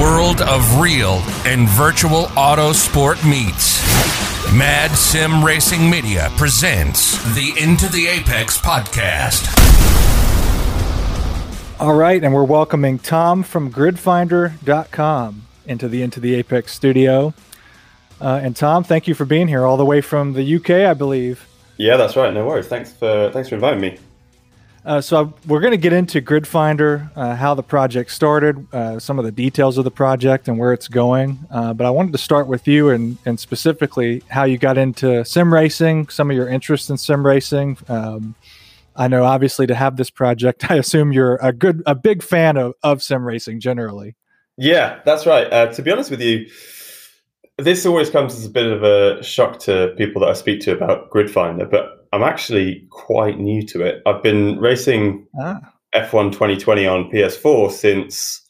world of real and virtual auto sport meets. Mad Sim Racing Media presents the Into the Apex podcast. All right, and we're welcoming Tom from gridfinder.com into the Into the Apex studio. Uh, and Tom, thank you for being here all the way from the UK, I believe. Yeah, that's right. No worries. Thanks for thanks for inviting me. Uh, so we're going to get into GridFinder, uh, how the project started, uh, some of the details of the project, and where it's going. Uh, but I wanted to start with you and, and specifically how you got into sim racing, some of your interest in sim racing. Um, I know, obviously, to have this project, I assume you're a good, a big fan of, of sim racing generally. Yeah, that's right. Uh, to be honest with you, this always comes as a bit of a shock to people that I speak to about GridFinder, but I'm actually quite new to it. I've been racing ah. F1 2020 on PS4 since,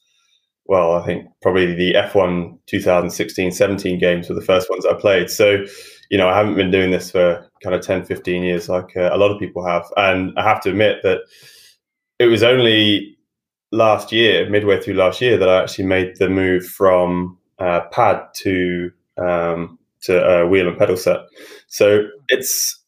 well, I think probably the F1 2016 17 games were the first ones I played. So, you know, I haven't been doing this for kind of 10, 15 years like uh, a lot of people have. And I have to admit that it was only last year, midway through last year, that I actually made the move from uh, pad to um, to a wheel and pedal set. So it's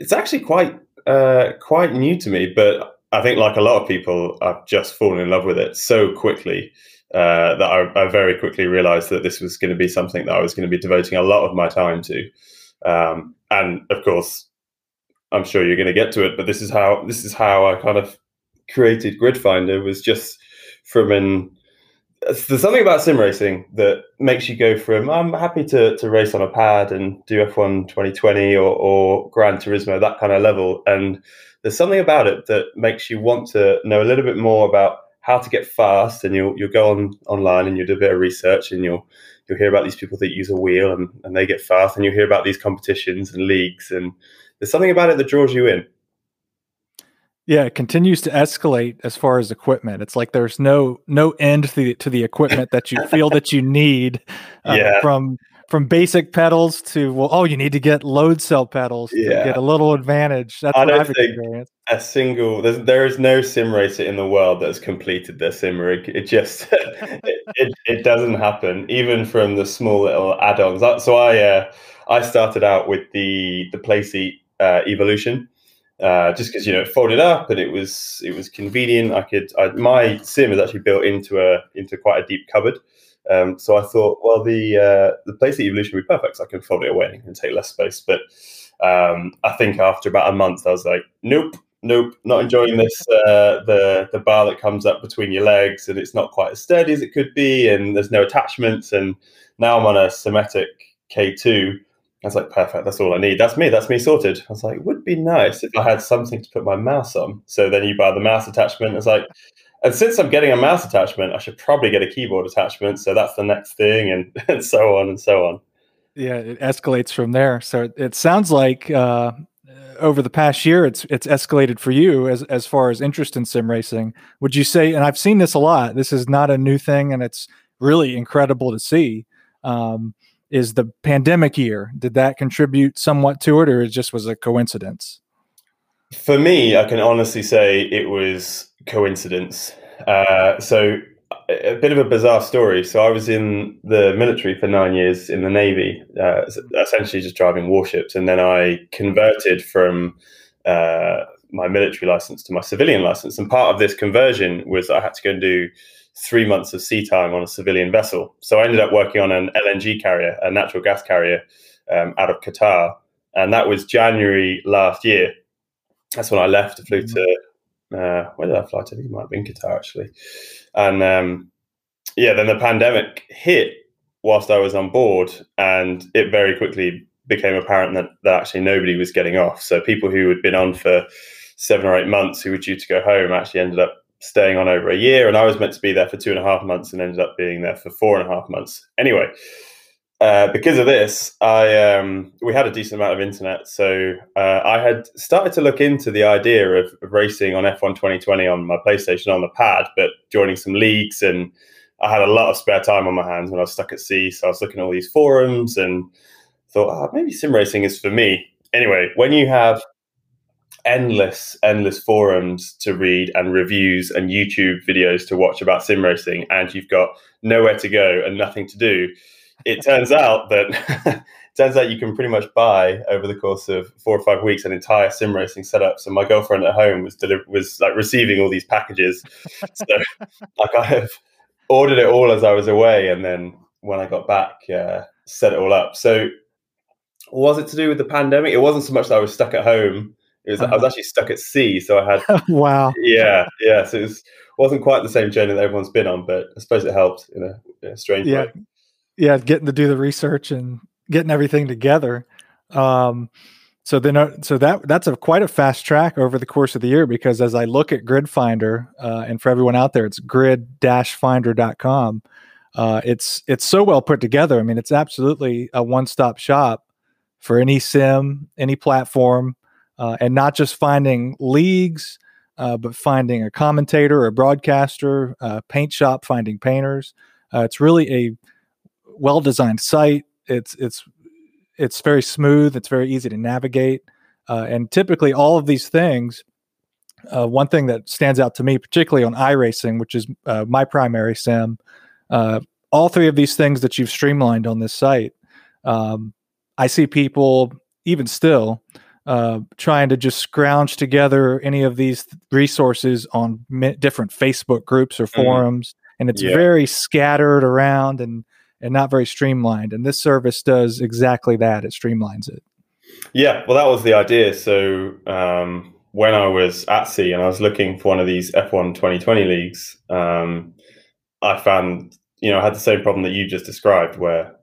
it's actually quite uh, quite new to me, but I think like a lot of people, I've just fallen in love with it so quickly uh, that I, I, very quickly realized that this was going to be something that I was going to be devoting a lot of my time to. Um, and of course, I'm sure you're going to get to it, but this is how this is how I kind of created GridFinder was just from an there's something about sim racing that makes you go from I'm happy to, to race on a pad and do F1 2020 or, or Gran Turismo, that kind of level. And there's something about it that makes you want to know a little bit more about how to get fast. And you'll, you'll go on online and you'll do a bit of research and you'll, you'll hear about these people that use a wheel and, and they get fast and you'll hear about these competitions and leagues. And there's something about it that draws you in. Yeah, it continues to escalate as far as equipment. It's like there's no no end to the to the equipment that you feel that you need. Uh, yeah. From from basic pedals to well, oh, you need to get load cell pedals yeah. to get a little advantage. That's I what I've experienced. A single there's, there is no sim racer in the world that has completed their sim rig. It just it, it, it, doesn't happen, even from the small little add-ons. So I uh, I started out with the the playseat uh, evolution uh, just because you know it folded up and it was it was convenient. I could I, my sim is actually built into a into quite a deep cupboard. Um, so I thought, well, the uh, the playseat evolution would be perfect. So I can fold it away and take less space. But um, I think after about a month, I was like, nope, nope, not enjoying this. Uh, the the bar that comes up between your legs and it's not quite as sturdy as it could be, and there's no attachments. And now I'm on a Simetic K2 I was like, perfect. That's all I need. That's me. That's me sorted. I was like, would be nice if I had something to put my mouse on. So then you buy the mouse attachment. It's like, and since I'm getting a mouse attachment, I should probably get a keyboard attachment. So that's the next thing, and, and so on and so on. Yeah, it escalates from there. So it sounds like uh, over the past year, it's it's escalated for you as as far as interest in sim racing. Would you say? And I've seen this a lot. This is not a new thing, and it's really incredible to see. Um, is the pandemic year. Did that contribute somewhat to it, or it just was a coincidence? For me, I can honestly say it was coincidence. Uh, so, a bit of a bizarre story. So, I was in the military for nine years in the Navy, uh, essentially just driving warships, and then I converted from uh, my military license to my civilian license. And part of this conversion was I had to go and do three months of sea time on a civilian vessel. So I ended up working on an LNG carrier, a natural gas carrier um, out of Qatar. And that was January last year. That's when I left. I flew to, uh, where did I fly to? I think it might have been Qatar actually. And um, yeah, then the pandemic hit whilst I was on board. And it very quickly became apparent that, that actually nobody was getting off. So people who had been on for seven or eight months who were due to go home actually ended up staying on over a year, and I was meant to be there for two and a half months and ended up being there for four and a half months. Anyway, uh, because of this, I um, we had a decent amount of internet, so uh, I had started to look into the idea of, of, racing on F1 2020 on my PlayStation on the pad, but joining some leagues, and I had a lot of spare time on my hands when I was stuck at sea, so I was looking at all these forums and thought oh, maybe sim racing is for me. Anyway, when you have endless, endless forums to read and reviews and YouTube videos to watch about sim racing, and you've got nowhere to go and nothing to do, it turns out that turns out you can pretty much buy over the course of four or five weeks an entire sim racing setup. So my girlfriend at home was deli- was like receiving all these packages. so like I have ordered it all as I was away, and then when I got back, uh, set it all up. So was it to do with the pandemic? It wasn't so much that I was stuck at home. It was uh-huh. I was actually stuck at sea, so I had wow. Yeah, yeah. So it was, wasn't quite the same journey that everyone's been on, but I suppose it helped in a, in a strange yeah. way. Yeah, getting to do the research and getting everything together. Um, so then, uh, so that that's a quite a fast track over the course of the year because as I look at Grid Finder, uh, and for everyone out there, it's grid-finder.com. Uh, it's it's so well put together. I mean, it's absolutely a one-stop shop for any sim, any platform, uh, and not just finding leagues, uh, but finding a commentator, a broadcaster, a paint shop, finding painters. Uh, it's really a well-designed site it's it's it's very smooth. It's very easy to navigate, uh, and typically all of these things. Uh, one thing that stands out to me, particularly on iRacing, which is uh, my primary sim, all three of these things that you've streamlined on this site, um, I see people even still uh, trying to just scrounge together any of these resources on different Facebook groups or mm-hmm. forums, mm. and it's yeah. very scattered around and and not very streamlined. And this service does exactly that. It streamlines it. Yeah, well, that was the idea. So um, when I was at sea and I was looking for one of these F1 2020 leagues, um, I found, you know, I had the same problem that you just described where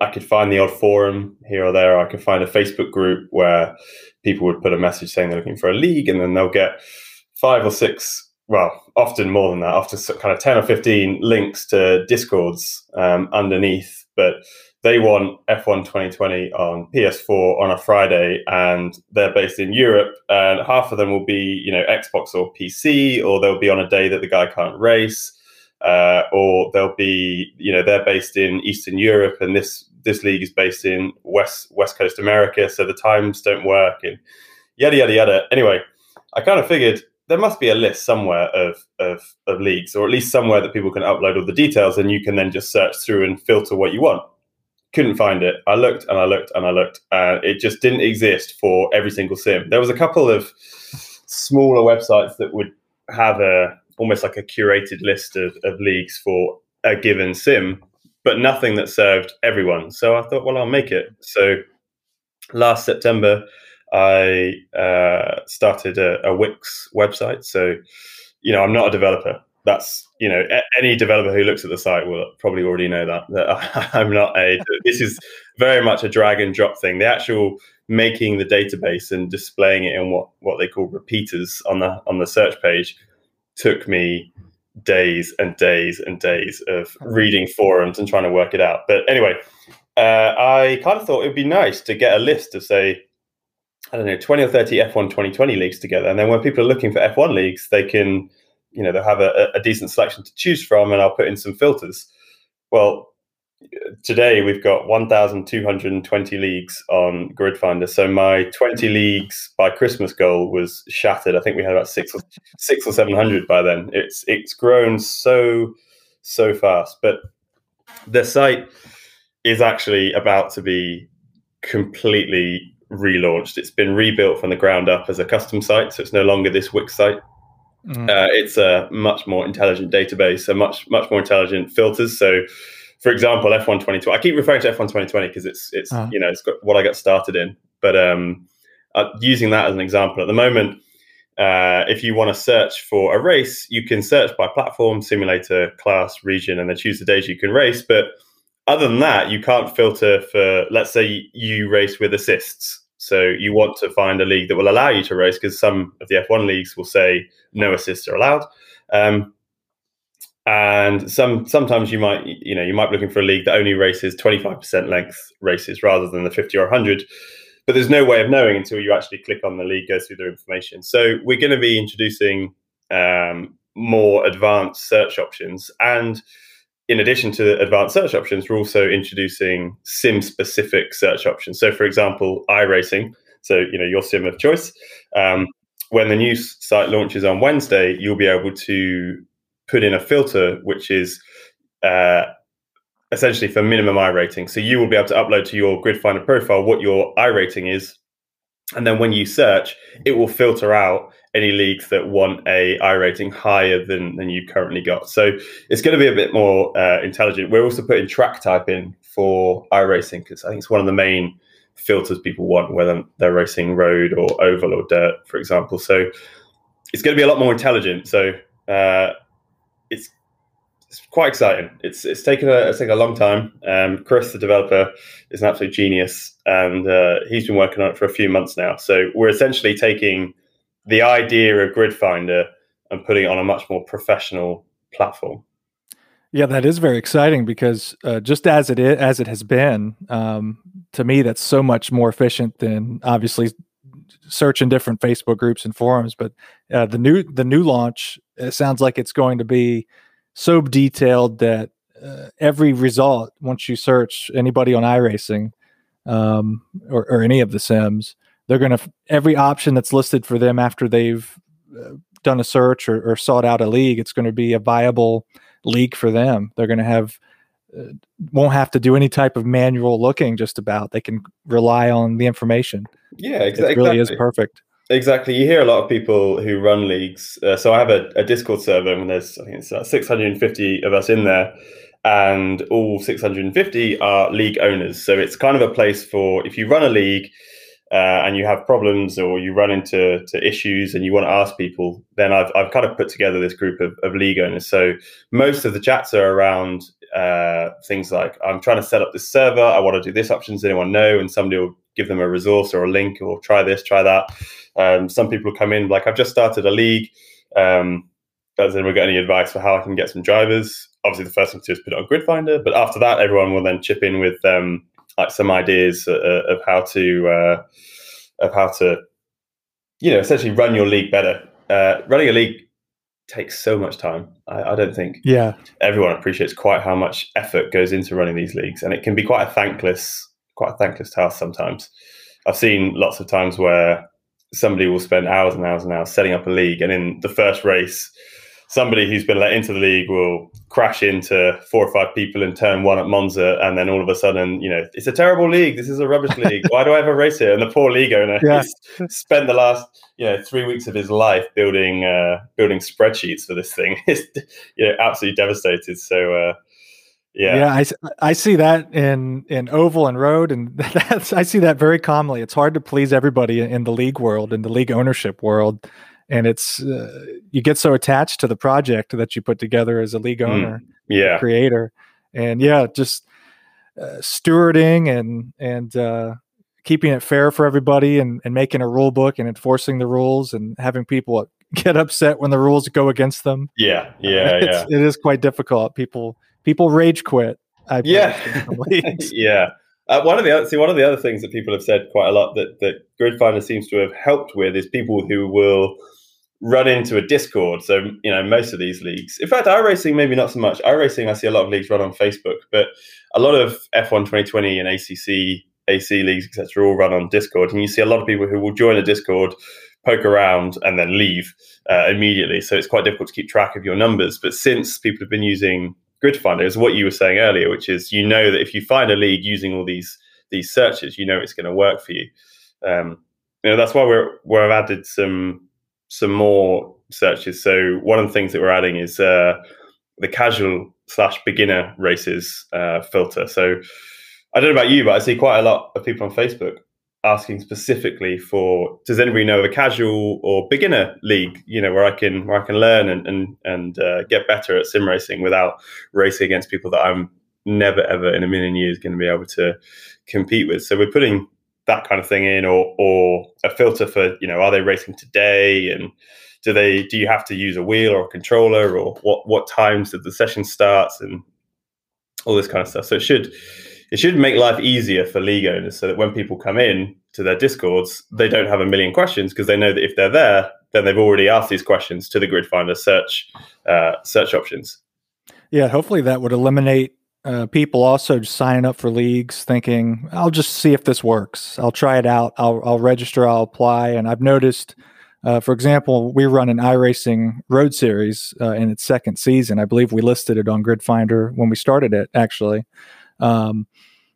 I could find the odd forum here or there. I could find a Facebook group where people would put a message saying they're looking for a league and then they'll get five or six well, often more than that, often kind of 10 or 15 links to discords um, underneath. But they want F1 2020 on PS4 on a Friday, and they're based in Europe. And half of them will be, you know, Xbox or PC, or they'll be on a day that the guy can't race, uh, or they'll be, you know, they're based in Eastern Europe, and this this league is based in West West Coast America, so the times don't work, and yada yada yada. Anyway, I kind of figured there must be a list somewhere of, of, of leagues, or at least somewhere that people can upload all the details, and you can then just search through and filter what you want. Couldn't find it. I looked and I looked and I looked, and it just didn't exist for every single sim. There was a couple of smaller websites that would have a almost like a curated list of, of leagues for a given sim, but nothing that served everyone. So I thought, well, I'll make it. So last September, I uh, started a, a, Wix website. So, you know, I'm not a developer. That's you know, a- any developer who looks at the site will probably already know that that I'm not a. this is very much a drag and drop thing. The actual making the database and displaying it in what what they call repeaters on the on the search page took me days and days and days of reading forums and trying to work it out. But anyway, uh, I kind of thought it would be nice to get a list of say I don't know, 20 or 30 F1 2020 leagues together. And then when people are looking for F1 leagues, they can, you know, they'll have a, a decent selection to choose from and I'll put in some filters. Well, today we've got 1,220 leagues on GridFinder. So my 20 leagues by Christmas goal was shattered. I think we had about six or six or 700 by then. It's, it's grown so, so fast. But the site is actually about to be completely relaunched. It's been rebuilt from the ground up as a custom site, so it's no longer this Wix site. Mm. Uh, it's a much more intelligent database, a much much more intelligent filters. So, for example, F1 2020. I keep referring to F1 2020 because it's it's uh. you know it's got what I got started in. But um, uh, using that as an example, at the moment, uh, if you want to search for a race, you can search by platform, simulator, class, region, and then choose the days you can race. But other than that, you can't filter for, let's say you race with assists. So you want to find a league that will allow you to race because some of the F1 leagues will say no assists are allowed. Um, and some sometimes you might you know you might be looking for a league that only races 25% length races rather than the 50 or 100 but there's no way of knowing until you actually click on the league go through their information. So we're going to be introducing um, more advanced search options. And in addition to the advanced search options, we're also introducing sim specific search options. So, for example, iRacing, so you know your sim of choice, um, when the new site launches on Wednesday, you'll be able to put in a filter which is uh, essentially for minimum iRating. So you will be able to upload to your grid finder profile what your iRating is. And then when you search, it will filter out any leagues that want a iRating higher than, than you currently got. So it's going to be a bit more uh, intelligent. We're also putting track type in for iRacing because I think it's one of the main filters people want, whether they're racing road or oval or dirt, for example. So it's going to be a lot more intelligent. So uh, it's it's quite exciting. It's it's taken a it's taken a long time. Um, Chris, the developer, is an absolute genius, and uh, he's been working on it for a few months now. So we're essentially taking the idea of Grid Finder and putting it on a much more professional platform. Yeah, that is very exciting because uh, just as it is, as it has been, um, to me, that's so much more efficient than obviously searching different Facebook groups and forums. But uh, the new the new launch it sounds like it's going to be so detailed that uh, every result once you search anybody on iRacing um, or, or, any of the sims, they're going to every option that's listed for them after they've uh, done a search or, or, sought out a league, it's going to be a viable league for them. They're going to have uh, won't have to do any type of manual looking. Just about they can rely on the information. Yeah, exactly. It really is perfect. Exactly. You hear a lot of people who run leagues. Uh, so I have a, a, Discord server, and there's I think it's uh, 650 of us in there, and all 650 are league owners. So it's kind of a place for if you run a league uh, and you have problems or you run into to issues and you want to ask people, then I've I've kind of put together this group of, of league owners. So most of the chats are around uh, things like I'm trying to set up this server. I want to do this option. Does anyone know? And somebody will give them a resource or a link or try this, try that. Um, some people come in like I've just started a league. Um, does anyone get any advice for how I can get some drivers? Obviously, the first thing to do is put it on GridFinder, but after that, everyone will then chip in with um, like some ideas uh, uh, of how to uh, of how to you know essentially run your league better. Uh, running a league takes so much time. I, I, don't think yeah everyone appreciates quite how much effort goes into running these leagues, and it can be quite a thankless quite a thankless task sometimes. I've seen lots of times where somebody will spend hours and hours and hours setting up a league, and in the first race, somebody who's been let into the league will crash into four or five people in turn one at Monza, and then all of a sudden, you know, it's a terrible league. This is a rubbish league. Why do I ever race here? And the poor league owner yeah. spent the last, you know, three weeks of his life building uh, building spreadsheets for this thing. It's you know absolutely devastated. So. Uh, yeah, yeah, I, I see that in in oval and road, and that's I see that very commonly. It's hard to please everybody in the league world, in the league ownership world, and it's uh, you get so attached to the project that you put together as a league hmm. owner, mm, yeah, creator, and yeah, just uh, stewarding and and uh, keeping it fair for everybody, and and making a rule book and enforcing the rules, and having people get upset when the rules go against them. Yeah, yeah, yeah. It is quite difficult. People people rage quit. I yeah, yeah. Uh, one of the other, see one of the other things that people have said quite a lot that that GridFinder seems to have helped with is people who will run into a Discord. So, you know, most of these leagues, in fact, iRacing, maybe not so much. iRacing, I see a lot of leagues run on Facebook, but a lot of F1 2020 and ACC, AC leagues, etc., all run on Discord. And you see a lot of people who will join a Discord, poke around, and then leave uh, immediately. So it's quite difficult to keep track of your numbers. But since people have been using GridFinder, is what you were saying earlier, which is you know that if you find a league using all these these searches, you know it's going to work for you. Um, you know that's why we're we've added some some more searches. So one of the things that we're adding is uh, the casual slash beginner races uh, filter. So I don't know about you, but I see quite a lot of people on Facebook asking specifically for does anybody know of a casual or beginner league you know where i can where i can learn and and, and uh, get better at sim racing without racing against people that i'm never ever in a million years going to be able to compete with so we're putting that kind of thing in, or or a filter for you know are they racing today and do they do you have to use a wheel or a controller or what what times did the session starts and all this kind of stuff. So it should it should make life easier for league owners so that when people come in to their discords, they don't have a million questions because they know that if they're there, then they've already asked these questions to the grid finder search uh, search options. Yeah, hopefully that would eliminate uh, people also signing up for leagues thinking i'll just see if this works i'll try it out i'll, I'll register i'll apply and i've noticed Uh, for example, we run an iRacing Road Series uh, in its second season. I believe we listed it on Grid Finder when we started it, actually. Um,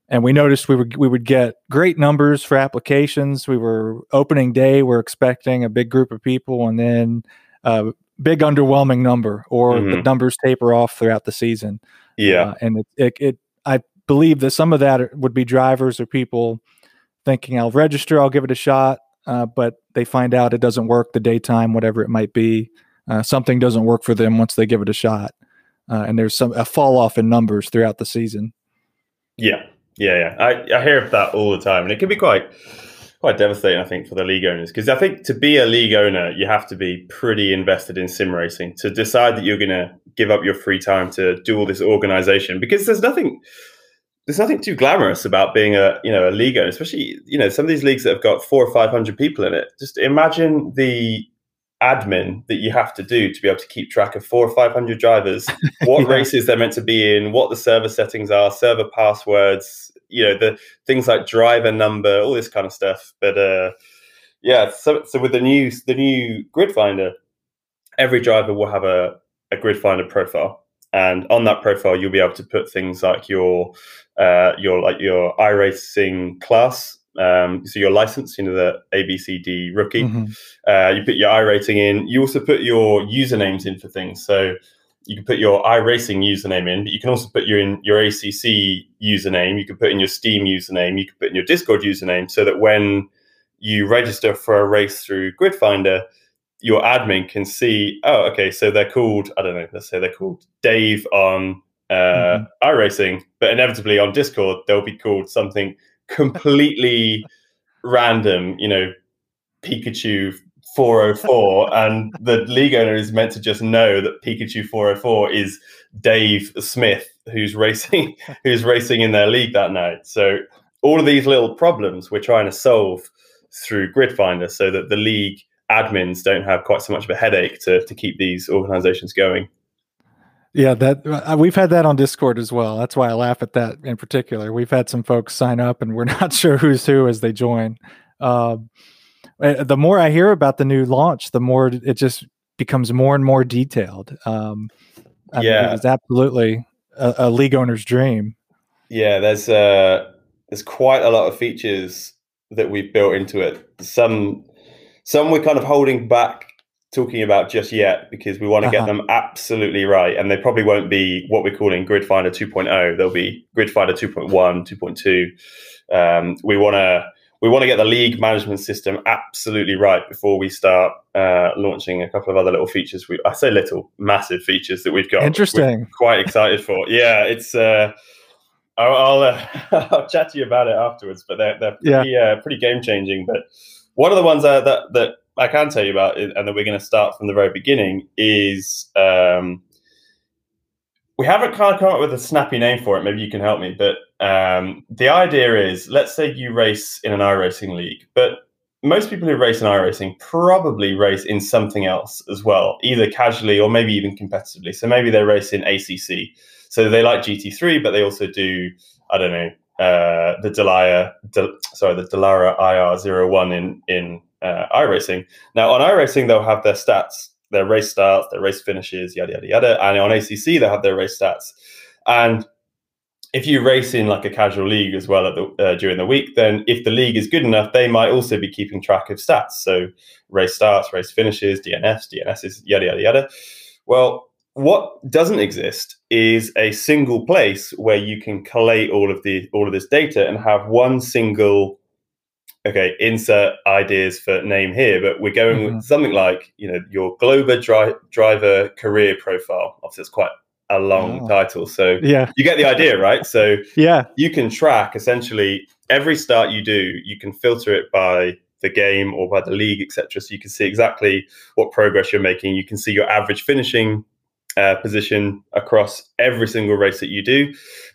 and we noticed we would we would get great numbers for applications. We were opening day, we're expecting a big group of people, and then a big underwhelming number, or mm-hmm. the numbers taper off throughout the season. Yeah, uh, and it, it, it I believe that some of that would be drivers or people thinking I'll register, I'll give it a shot, uh, but they find out it doesn't work the daytime, whatever it might be. Uh, something doesn't work for them once they give it a shot, uh, and there's some a fall off in numbers throughout the season. Yeah, yeah, yeah. I, I hear of that all the time, and it can be quite quite devastating, I think, for the league owners because I think to be a league owner, you have to be pretty invested in sim racing to decide that you're going to give up your free time to do all this organization because there's nothing there's nothing too glamorous about being a you know a league owner, especially you know some of these leagues that have got four or five hundred people in it. Just imagine the admin that you have to do to be able to keep track of four or five hundred drivers, what yeah. races they're meant to be in, what the server settings are, server passwords, you know, the things like driver number, all this kind of stuff. But uh, yeah, so so with the new the new grid finder, every driver will have a, a grid finder profile. And on that profile, you'll be able to put things like your uh, your like your iRacing class. Um, so your license, you know, the ABCD rookie. Mm-hmm. Uh, you put your iRating in. You also put your usernames in for things. So you can put your iRacing username in, but you can also put your in your ACC username. You can put in your Steam username. You can put in your Discord username, so that when you register for a race through Grid Finder, your admin can see. Oh, okay, so they're called. I don't know. Let's say they're called Dave on uh, mm-hmm. iRacing, but inevitably on Discord they'll be called something completely random. You know, Pikachu 404, and the league owner is meant to just know that Pikachu 404 is Dave Smith, who's racing, who's racing in their league that night. So all of these little problems we're trying to solve through Grid Finder, so that the league admins don't have quite so much of a headache to to keep these organizations going. Yeah, that uh, we've had that on Discord as well. That's why I laugh at that in particular. We've had some folks sign up, and we're not sure who's who as they join. Uh, the more I hear about the new launch, the more it just becomes more and more detailed. Um, I yeah, mean, it's absolutely a, a, league owner's dream. Yeah, there's uh, there's quite a lot of features that we've built into it. Some some we're kind of holding back talking about just yet because we want to uh-huh. get them absolutely right. And they probably won't be what we're calling Grid Finder 2.0. They'll be Grid Finder 2.1, 2.2. Um, we want to we want to get the league management system absolutely right before we start uh, launching a couple of other little features. We, I say little, massive features that we've got. Interesting. quite excited for. Yeah, it's. Uh, I'll I'll, uh, I'll, chat to you about it afterwards, but they're they're pretty, yeah. Uh, pretty game changing. But one of the ones that that I can tell you about, and that we're going to start from the very beginning, is um, we haven't kind of come up with a snappy name for it. Maybe you can help me. But um, the idea is, let's say you race in an iRacing league, but most people who race in iRacing probably race in something else as well, either casually or maybe even competitively. So maybe they race in ACC. So they like GT3, but they also do, I don't know, uh, the Delia, De, sorry, the Dallara IR01 in in uh, iRacing. Now on iRacing, they'll have their stats, their race starts, their race finishes, yada yada yada, and on ACC they'll have their race stats. And if you race in like a casual league as well the, uh, during the week, then if the league is good enough, they might also be keeping track of stats. So race starts, race finishes, DNFs, DNSs, yada yada yada. Well, what doesn't exist is a single place where you can collate all of the all of this data and have one single okay, insert ideas for name here, but we're going mm-hmm. with something like, you know, your Glober dri- driver career profile. Obviously, it's quite a long oh. title. So yeah, you get the idea, right? So yeah, you can track essentially every start you do, you can filter it by the game or by the league, etc. So you can see exactly what progress you're making. You can see your average finishing uh, position across every single race that you do.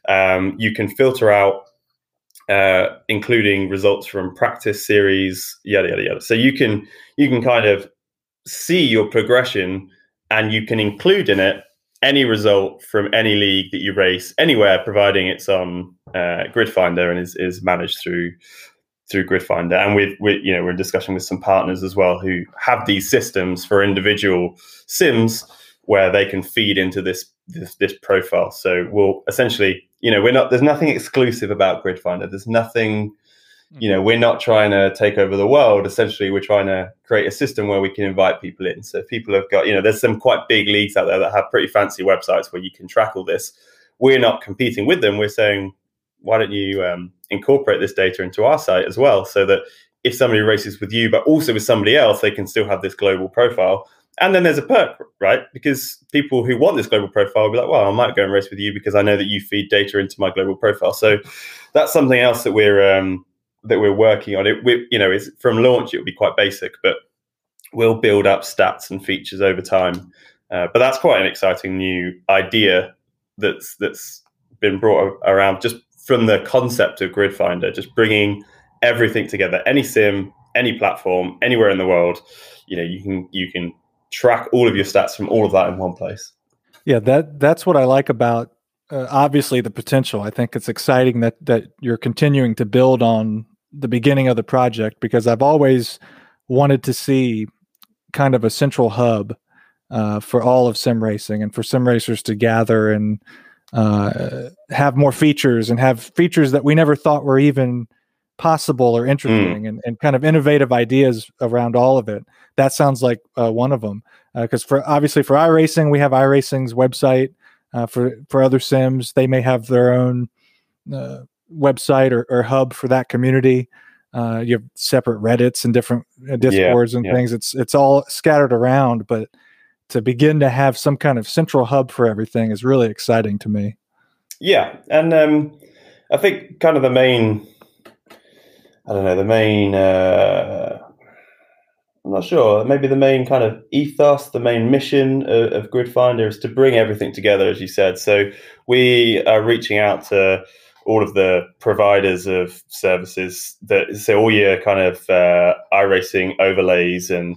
Um, you can filter out uh, including results from practice series, yada yada yada. So you can you can kind of see your progression, and you can include in it any result from any league that you race anywhere, providing it's on uh, Grid Finder and is is managed through through Gridfinder, and we've we you know we're in discussion with some partners as well who have these systems for individual sims where they can feed into this this, this profile. So we'll essentially you know we're not there's nothing exclusive about Gridfinder. There's nothing you know we're not trying to take over the world. Essentially we're trying to create a system where we can invite people in. So people have got you know there's some quite big leagues out there that have pretty fancy websites where you can track all this. We're not competing with them. We're saying why don't you um, incorporate this data into our site as well so that if somebody races with you but also with somebody else they can still have this global profile and then there's a perk right because people who want this global profile will be like well i might go and race with you because i know that you feed data into my global profile so that's something else that we're um, that we're working on. It, we, you know, is from launch it will be quite basic, but we'll build up stats and features over time. Uh, but that's quite an exciting new idea that's that's been brought around just from the concept of Grid Finder, just bringing everything together. Any sim, any platform, anywhere in the world, you know, you can you can track all of your stats from all of that in one place. Yeah, that that's what I like about uh, obviously the potential. I think it's exciting that that you're continuing to build on the beginning of the project because I've always wanted to see kind of a central hub uh, for all of sim racing and for sim racers to gather and uh, have more features and have features that we never thought were even possible or interesting mm. and, and kind of innovative ideas around all of it. That sounds like uh, one of them. Because uh, for obviously for iRacing, we have iRacing's website. Uh, for for other sims, they may have their own uh, website or, or hub for that community. Uh, you have separate Reddits and different uh, discords yeah, and yeah. things. It's it's all scattered around, but to begin to have some kind of central hub for everything is really exciting to me. Yeah, and um, I think kind of the main, I don't know, the main. Uh, I'm not sure. Maybe the main kind of ethos, the main mission of, of Gridfinder is to bring everything together, as you said. So we are reaching out to all of the providers of services that so all your kind of uh, iRacing overlays and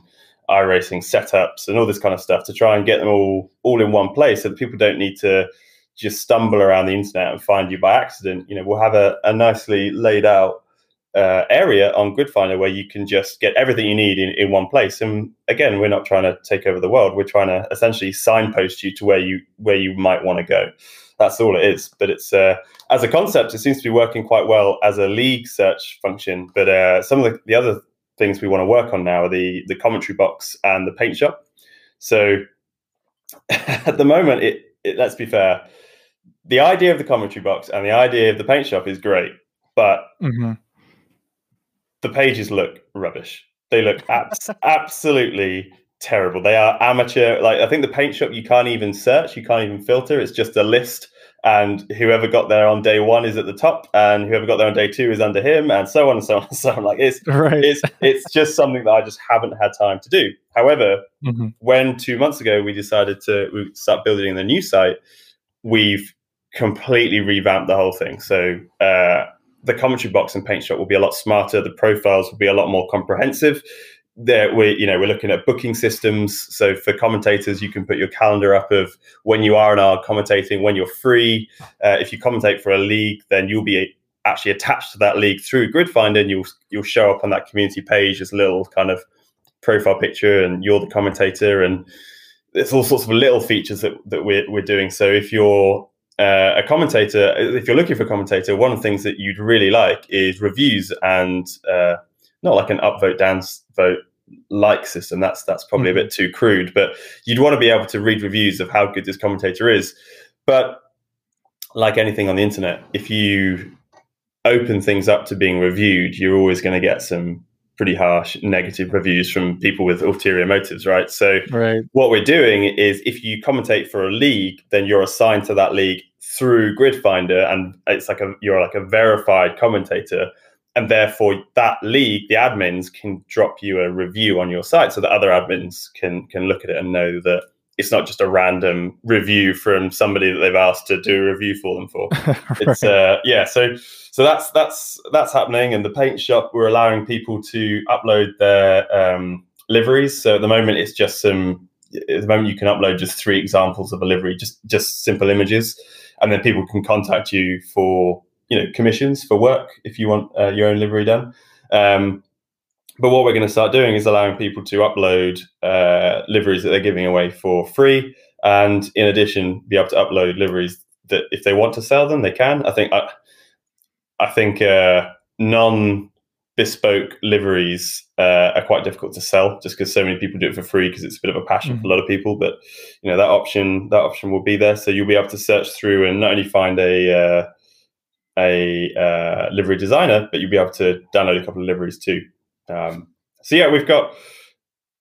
iRacing setups and all this kind of stuff to try and get them all all in one place so that people don't need to just stumble around the internet and find you by accident. You know, we'll have a, a nicely laid out uh, area on Gridfinder where you can just get everything you need in, in one place. And again, we're not trying to take over the world. We're trying to essentially signpost you to where you where you might want to go that's all it is. But it's uh, as a concept, it seems to be working quite well as a league search function. But uh, some of the, the, other things we want to work on now are the the commentary box and the paint shop. So at the moment, it, it let's be fair, the idea of the commentary box and the idea of the paint shop is great, but mm-hmm. The pages look rubbish. They look abs- absolutely terrible. They are amateur. Like I think the paint shop you can't even search, you can't even filter. It's just a list, and whoever got there on day one is at the top, and whoever got there on day two is under him, and so on and so on and so on. Like it's right. it's it's just something that I just haven't had time to do. However, mm-hmm. when two months ago we decided to start building the new site, we've completely revamped the whole thing. So. Uh, the commentary box and paint shop will be a lot smarter. The profiles will be a lot more comprehensive. There we you know we're looking at booking systems. So for commentators you can put your calendar up of when you are and are commentating when you're free. Uh, if you commentate for a league then you'll be actually attached to that league through gridfinder and you'll you'll show up on that community page as a little kind of profile picture and you're the commentator and there's all sorts of little features that, that we're, we're doing. So if you're uh, a commentator if you're looking for a commentator one of the things that you'd really like is reviews and uh, not like an upvote downvote like system. That's that's probably mm-hmm. a bit too crude, but you'd want to be able to read reviews of how good this commentator is. But like anything on the internet, if you open things up to being reviewed, you're always going to get some pretty harsh negative reviews from people with ulterior motives, right? So right. what we're doing is if you commentate for a league, then you're assigned to that league through Gridfinder and it's like a you're like a verified commentator and therefore that league the admins can drop you a review on your site so that other admins can can look at it and know that it's not just a random review from somebody that they've asked to do a review for them for. Right. it's uh yeah so so that's that's that's happening and the paint shop we're allowing people to upload their um, liveries. So at the moment it's just some at the moment you can upload just three examples of a livery just just simple images and then people can contact you for you know commissions for work if you want uh, your own livery done. Um, but what we're going to start doing is allowing people to upload uh, liveries that they're giving away for free, and in addition, be able to upload liveries that if they want to sell them, they can. I think I, I think uh, non bespoke liveries uh, are quite difficult to sell just because so many people do it for free because it's a bit of a passion mm-hmm. for a lot of people but you know that option that option will be there. So you'll be able to search through and not only find a uh, a uh, livery designer but you'll be able to download a couple of liveries too. Um, so yeah we've got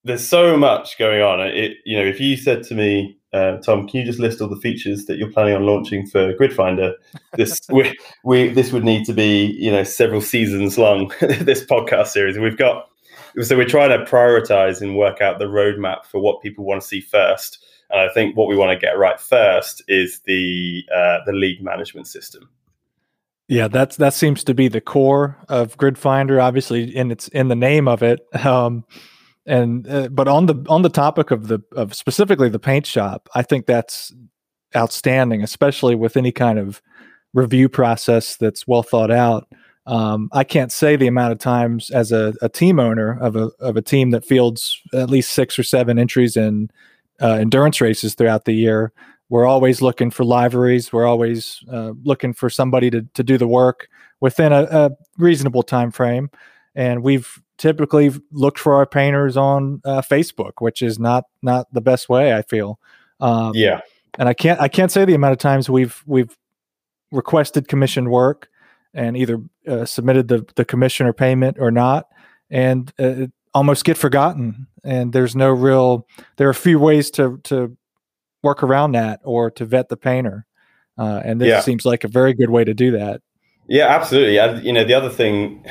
there's so much going on. It you know if you said to me uh, Tom, can you just list all the features that you're planning on launching for Grid Finder? This we, we this would need to be you know several seasons long. this podcast series we've got, so we're trying to prioritize and work out the roadmap for what people want to see first. And I think what we want to get right first is the uh, the league management system. Yeah, that's that seems to be the core of Grid Finder. Obviously, and it's in the name of it. Um, and uh, but on the on the topic of the of specifically the paint shop i think that's outstanding especially with any kind of review process that's well thought out. Um, i can't say the amount of times as a, a, team owner of a of a team that fields at least six or seven entries in uh, endurance races throughout the year we're always looking for liveries we're always uh, looking for somebody to, to do the work within a, a reasonable time frame. And we've typically looked for our painters on uh, Facebook, which is not not the best way. I feel. Um, yeah. And I can't I can't say the amount of times we've we've requested commissioned work and either uh, submitted the the commission or payment or not, and uh, almost get forgotten. And there's no real. There are a few ways to to work around that or to vet the painter, uh, and this yeah. seems like a very good way to do that. Yeah, absolutely. I, you know, the other thing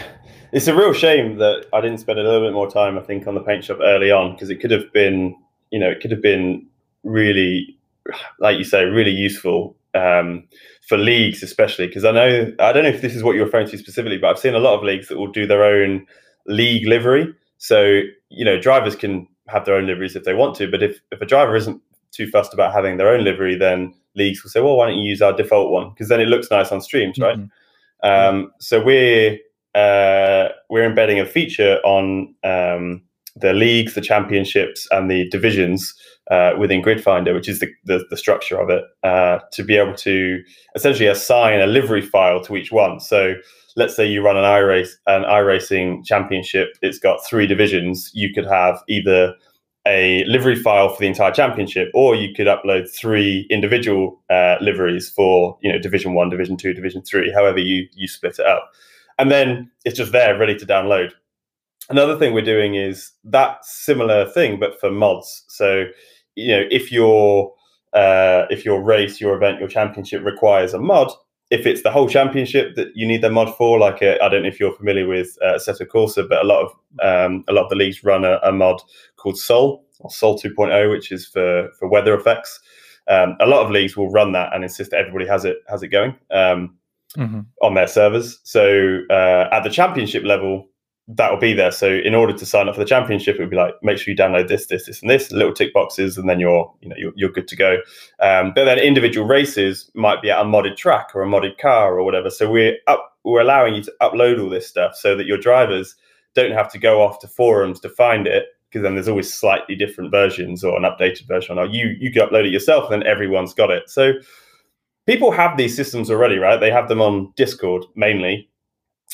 it's a real shame that I didn't spend a little bit more time, I think, on the paint shop early on because it could have been, you know, it could have been really, like you say, really useful um, for leagues, especially because I know I don't know if this is what you're referring to specifically, but I've seen a lot of leagues that will do their own league livery. So you know, drivers can have their own liveries if they want to, but if if a driver isn't too fussed about having their own livery, then leagues will say, well, why don't you use our default one? Because then it looks nice on streams, right? Mm-hmm. Um, so we're uh, we're embedding a feature on um, the leagues, the championships, and the divisions uh, within GridFinder, which is the, the, the structure of it, uh, to be able to essentially assign a livery file to each one. So let's say you run an iRace an iRacing championship, it's got three divisions. You could have either a livery file for the entire championship, or you could upload three individual uh, liveries for you know Division One, Division Two, Division Three, however you you split it up and then it's just there ready to download. Another thing we're doing is that similar thing, but for mods. So, you know, if your uh, if your race, your event, your championship requires a mod, if it's the whole championship that you need the mod for, like I don't know if you're familiar with uh, Assetto Corsa, but a lot of um, a lot of the leagues run a, a mod called Sol or Sol 2.0, which is for for weather effects. Um, a lot of leagues will run that and insist that everybody has it has it going. Um, mm-hmm. on their servers. So uh, at the championship level, that will be there. So in order to sign up for the championship, it would be like make sure you download this, this, this, and this little tick boxes, and then you're you know you're, you're good to go. Um, but then individual races might be at a modded track or a modded car or whatever. So we're up we're allowing you to upload all this stuff so that your drivers don't have to go off to forums to find it because then there's always slightly different versions or an updated version. Or you you can upload it yourself, and then everyone's got it. So people have these systems already, right? They have them on Discord mainly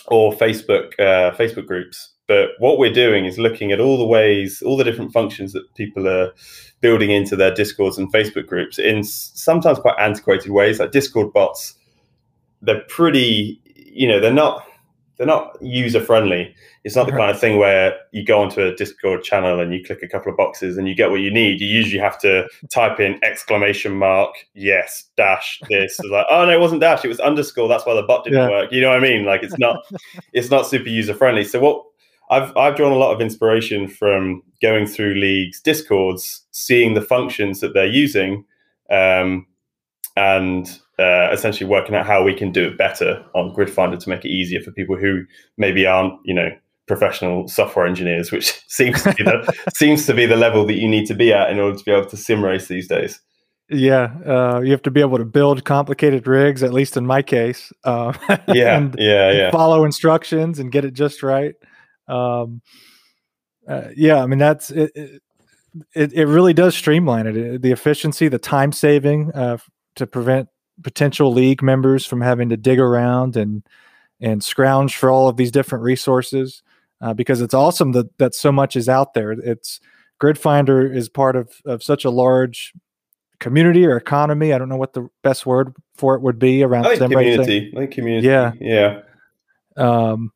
or Facebook uh, Facebook groups. But what we're doing is looking at all the ways, all the different functions that people are building into their Discords and Facebook groups in sometimes quite antiquated ways. Like Discord bots, they're pretty, you know, they're not they're not user friendly. It's not the kind of thing where you go onto a Discord channel and you click a couple of boxes and you get what you need. You usually have to type in exclamation mark, yes, dash this. It's like, oh no, it wasn't dash, it was underscore. That's why the bot didn't yeah. work. You know what I mean? Like it's not it's not super user friendly. So what I've I've drawn a lot of inspiration from going through leagues, discords, seeing the functions that they're using, um, and uh, essentially working out how we can do it better on Grid Finder to make it easier for people who maybe aren't, you know, professional software engineers, which seems to be the seems to be the level that you need to be at in order to be able to sim race these days. Yeah, uh, you have to be able to build complicated rigs, at least in my case. Uh, yeah, yeah, yeah. Follow instructions and get it just right. Um, uh, yeah, I mean that's it, it. It really does streamline it. The efficiency, the time saving uh, to prevent potential league members from having to dig around and and scrounge for all of these different resources. Uh, because it's awesome that that so much is out there. It's Grid Finder is part of of such a large community or economy. I don't know what the best word for it would be around think community. Think community. Yeah, yeah. Um,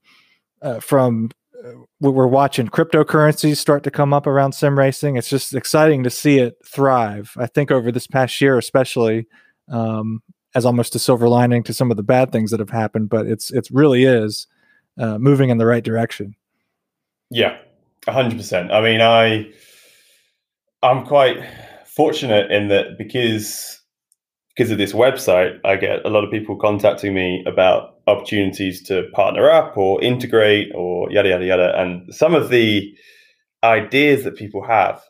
uh, from uh, we're watching cryptocurrencies start to come up around sim racing. It's just exciting to see it thrive. I think over this past year, especially, um, as almost a silver lining to some of the bad things that have happened. But it's it really is uh, moving in the right direction. Yeah, hundred percent. I mean, I I'm quite fortunate in that because because of this website, I get a lot of people contacting me about opportunities to partner up or integrate or yada yada yada. And some of the ideas that people have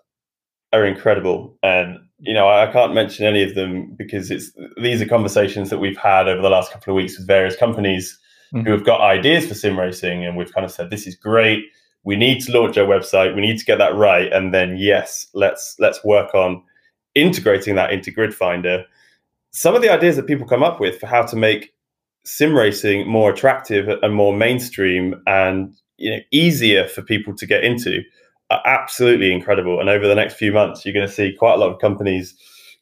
are incredible. And you know, I can't mention any of them because it's these are conversations that we've had over the last couple of weeks with various companies mm-hmm. who have got ideas for sim racing, and we've kind of said this is great. We need to launch our website. We need to get that right, and then yes, let's let's work on integrating that into Grid Finder. Some of the ideas that people come up with for how to make sim racing more attractive and more mainstream and you know easier for people to get into are absolutely incredible. And over the next few months, you're going to see quite a lot of companies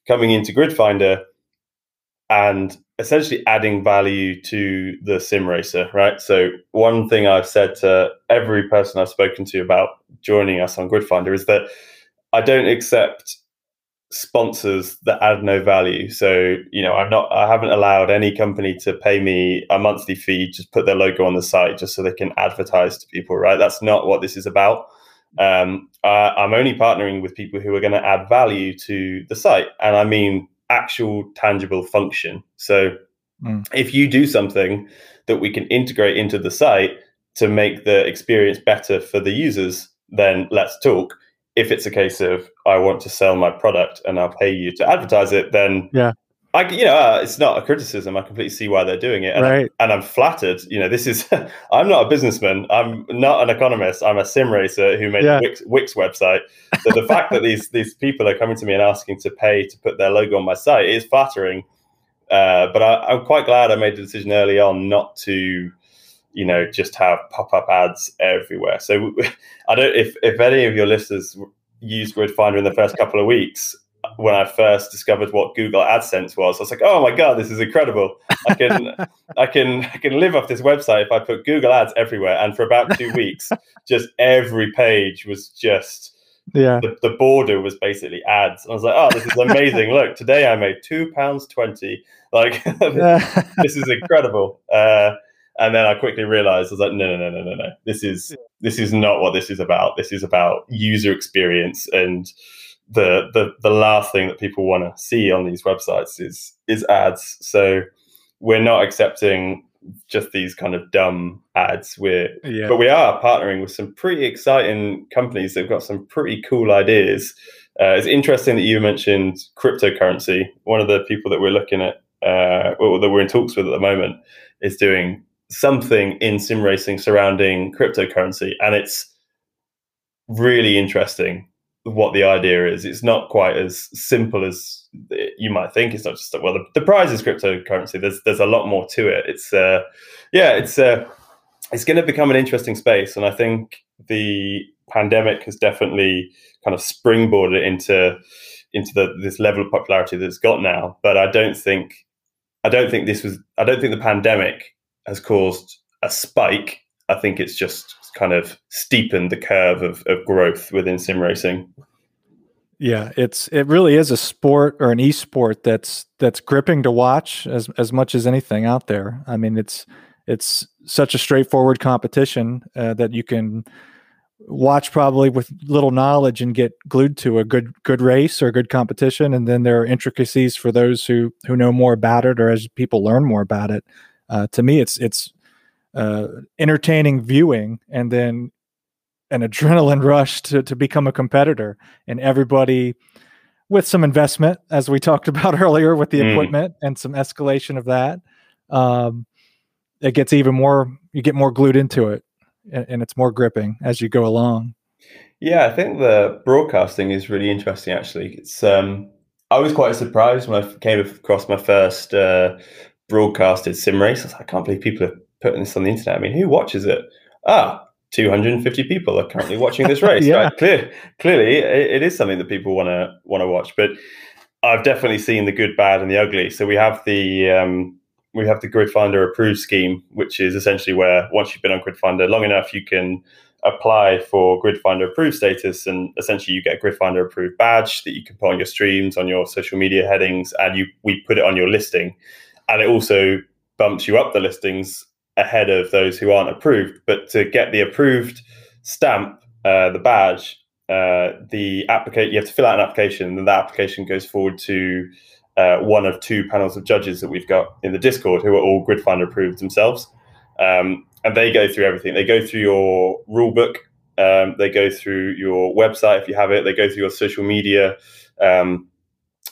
coming into Grid Finder and essentially adding value to the sim racer, right? So one thing I've said to every person I've spoken to about joining us on Grid Finder is that I don't accept sponsors that add no value. So, you know, I'm not I haven't allowed any company to pay me a monthly fee, just put their logo on the site just so they can advertise to people, right? That's not what this is about. Um, uh, I'm only partnering with people who are going to add value to the site. And I mean actual tangible function. So mm. if you do something that we can integrate into the site to make the experience better for the users, then let's talk if it's a case of I want to sell my product and I'll pay you to advertise it, then yeah. I, you know, uh, it's not a criticism. I completely see why they're doing it, and, right. I, and I'm flattered. You know, this is. I'm not a businessman. I'm not an economist. I'm a sim racer who made yeah. Wix, Wix website. So the fact that these these people are coming to me and asking to pay to put their logo on my site is flattering. Uh, but I, I'm quite glad I made the decision early on not to you know just have pop-up ads everywhere so i don't if if any of your listeners used grid finder in the first couple of weeks when i first discovered what google adsense was i was like oh my god this is incredible. I can i can i can live off this website if i put google ads everywhere. And for about two weeks just every page was just yeah. the, the border was basically ads. I was like oh this is amazing. Look today i made two pounds 20 like this is incredible. Uh, and then I quickly realized I was like, no, no, no, no, no, no. This is this is not what this is about. This is about user experience and the the the last thing that people want to see on these websites is is ads. So we're not accepting just these kind of dumb ads. We're yeah. but we are partnering with some pretty exciting companies that've got some pretty cool ideas. Uh, it's interesting that you mentioned cryptocurrency. One of the people that we're looking at, uh, or that we're in talks with at the moment, is doing something in sim racing surrounding cryptocurrency, and it's really interesting what the idea is. It's not quite as simple as you might think. It's not just well, the, the prize is cryptocurrency. There's there's a lot more to it. It's uh, yeah, it's uh, it's going to become an interesting space, and I think the pandemic has definitely kind of springboarded into into the this level of popularity that it's got now. But I don't think I don't think this was I don't think the pandemic has caused a spike. I think it's just kind of steepened the curve of, of growth within sim racing. Yeah, it's it really is a sport or an e-sport that's that's gripping to watch as as much as anything out there. I mean, it's it's such a straightforward competition uh, that you can watch probably with little knowledge and get glued to a good good race or a good competition and then there are intricacies for those who who know more about it or as people learn more about it uh, to me, it's it's uh, entertaining viewing, and then an adrenaline rush to to become a competitor, and everybody with some investment, as we talked about earlier, with the mm. equipment and some escalation of that. Um, it gets even more. You get more glued into it, and, and it's more gripping as you go along. Yeah, I think the broadcasting is really interesting. Actually, it's um, I was quite surprised when I came across my first uh, broadcasted sim race. I, was like, I can't believe people are putting this on the internet. I mean, who watches it? Ah, 250 people are currently watching this race. yeah. Right? Clear, clearly, it, it is something that people want to want to watch. But I've definitely seen the good, bad, and the ugly. So we have the um, we have the Gridfinder approved scheme, which is essentially where once you've been on Gridfinder long enough, you can apply for Gridfinder approved status, and essentially you get a Gridfinder approved badge that you can put on your streams, on your social media headings, and you we put it on your listing, and it also bumps you up the listings ahead of those who aren't approved. But to get the approved stamp, uh, the badge, uh, the applicant you have to fill out an application, and that application goes forward to uh, one of two panels of judges that we've got in the Discord who are all Gridfinder approved themselves. Um, and they go through everything. They go through your rule book. Um, they go through your website if you have it. They go through your social media. Um,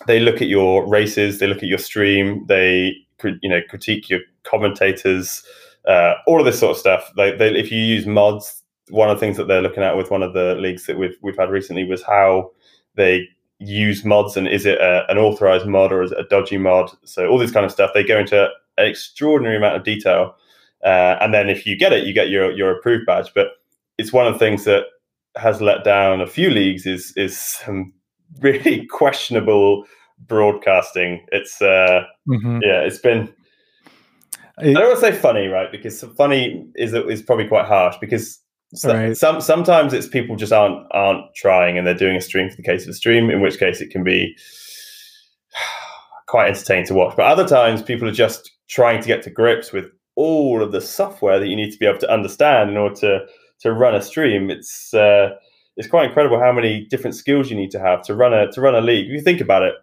they look at your races. They look at your stream. They you know critique your commentators. Uh, all of this sort of stuff. They, they, if you use mods, one of the things that they're looking at with one of the leagues that we've we've had recently was how they use mods and is it a, an authorized mod or is it a dodgy mod? So all this kind of stuff. They go into an extraordinary amount of detail uh, and then if you get it, you get your your approved badge. But it's one of the things that has let down a few leagues is is some really questionable broadcasting. It's uh, mm-hmm. yeah, it's been. I don't want to say funny, right? Because funny is is probably quite harsh because so, right. some sometimes it's people just aren't aren't trying and they're doing a stream for the case of a stream, in which case it can be quite entertaining to watch. But other times people are just trying to get to grips with all of the software that you need to be able to understand in order to to run a stream. It's uh, it's quite incredible how many different skills you need to have to run a to run a league. If you think about it,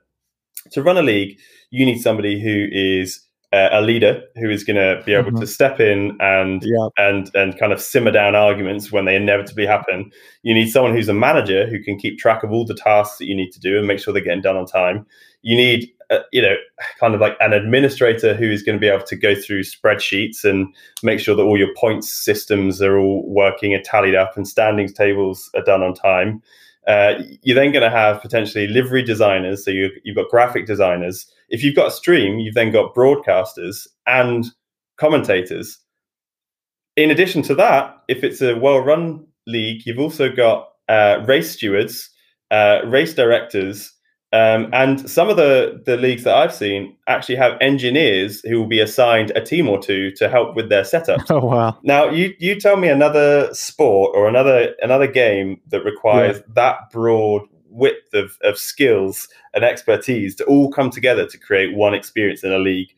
to run a league, you need somebody who is uh, a leader who is going to be able mm-hmm. to step in and yeah. and and kind of simmer down arguments when they inevitably happen. You need someone who's a manager who can keep track of all the tasks that you need to do and make sure they're getting done on time. You need uh, you know, kind of like an administrator who is going to be able to go through spreadsheets and make sure that all your points systems are all working and tallied up and standings tables are done on time. Uh, you're then going to have potentially livery designers. So you, you've got graphic designers. If you've got a stream, you've then got broadcasters and commentators. In addition to that, if it's a well run league, you've also got uh, race stewards, uh, race directors, um, and some of the, the leagues that I've seen actually have engineers who will be assigned a team or two to help with their setup. Oh wow! Now you you tell me another sport or another another game that requires yeah. that broad width of, of skills and expertise to all come together to create one experience in a league.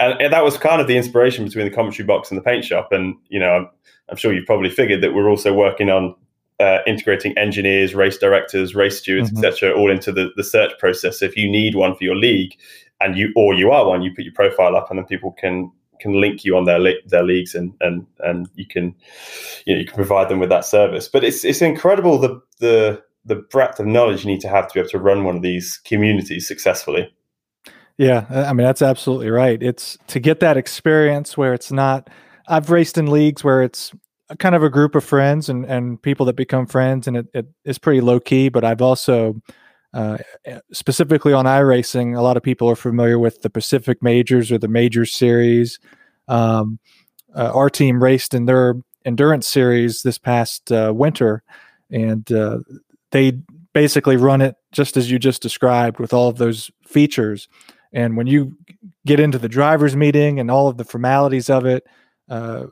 And, and that was kind of the inspiration between the commentary box and the paint shop. And you know, I'm, I'm sure you've probably figured that we're also working on uh, integrating engineers, race directors, race stewards, mm-hmm. etc., all into the, the search process. So if you need one for your league, and you or you are one, you put your profile up, and then people can can link you on their their leagues, and and and you can you know you can provide them with that service. But it's it's incredible the the the breadth of knowledge you need to have to be able to run one of these communities successfully. Yeah, I mean that's absolutely right. It's to get that experience where it's not. I've raced in leagues where it's kind of a group of friends and, and people that become friends, and it, it is pretty low key. But I've also, uh, specifically on iRacing, a lot of people are familiar with the Pacific Majors or the Majors Series. Um, uh, our team raced in their endurance series this past uh, winter, and uh, they basically run it just as you just described with all of those features. And when you get into the drivers' meeting and all of the formalities of it, uh,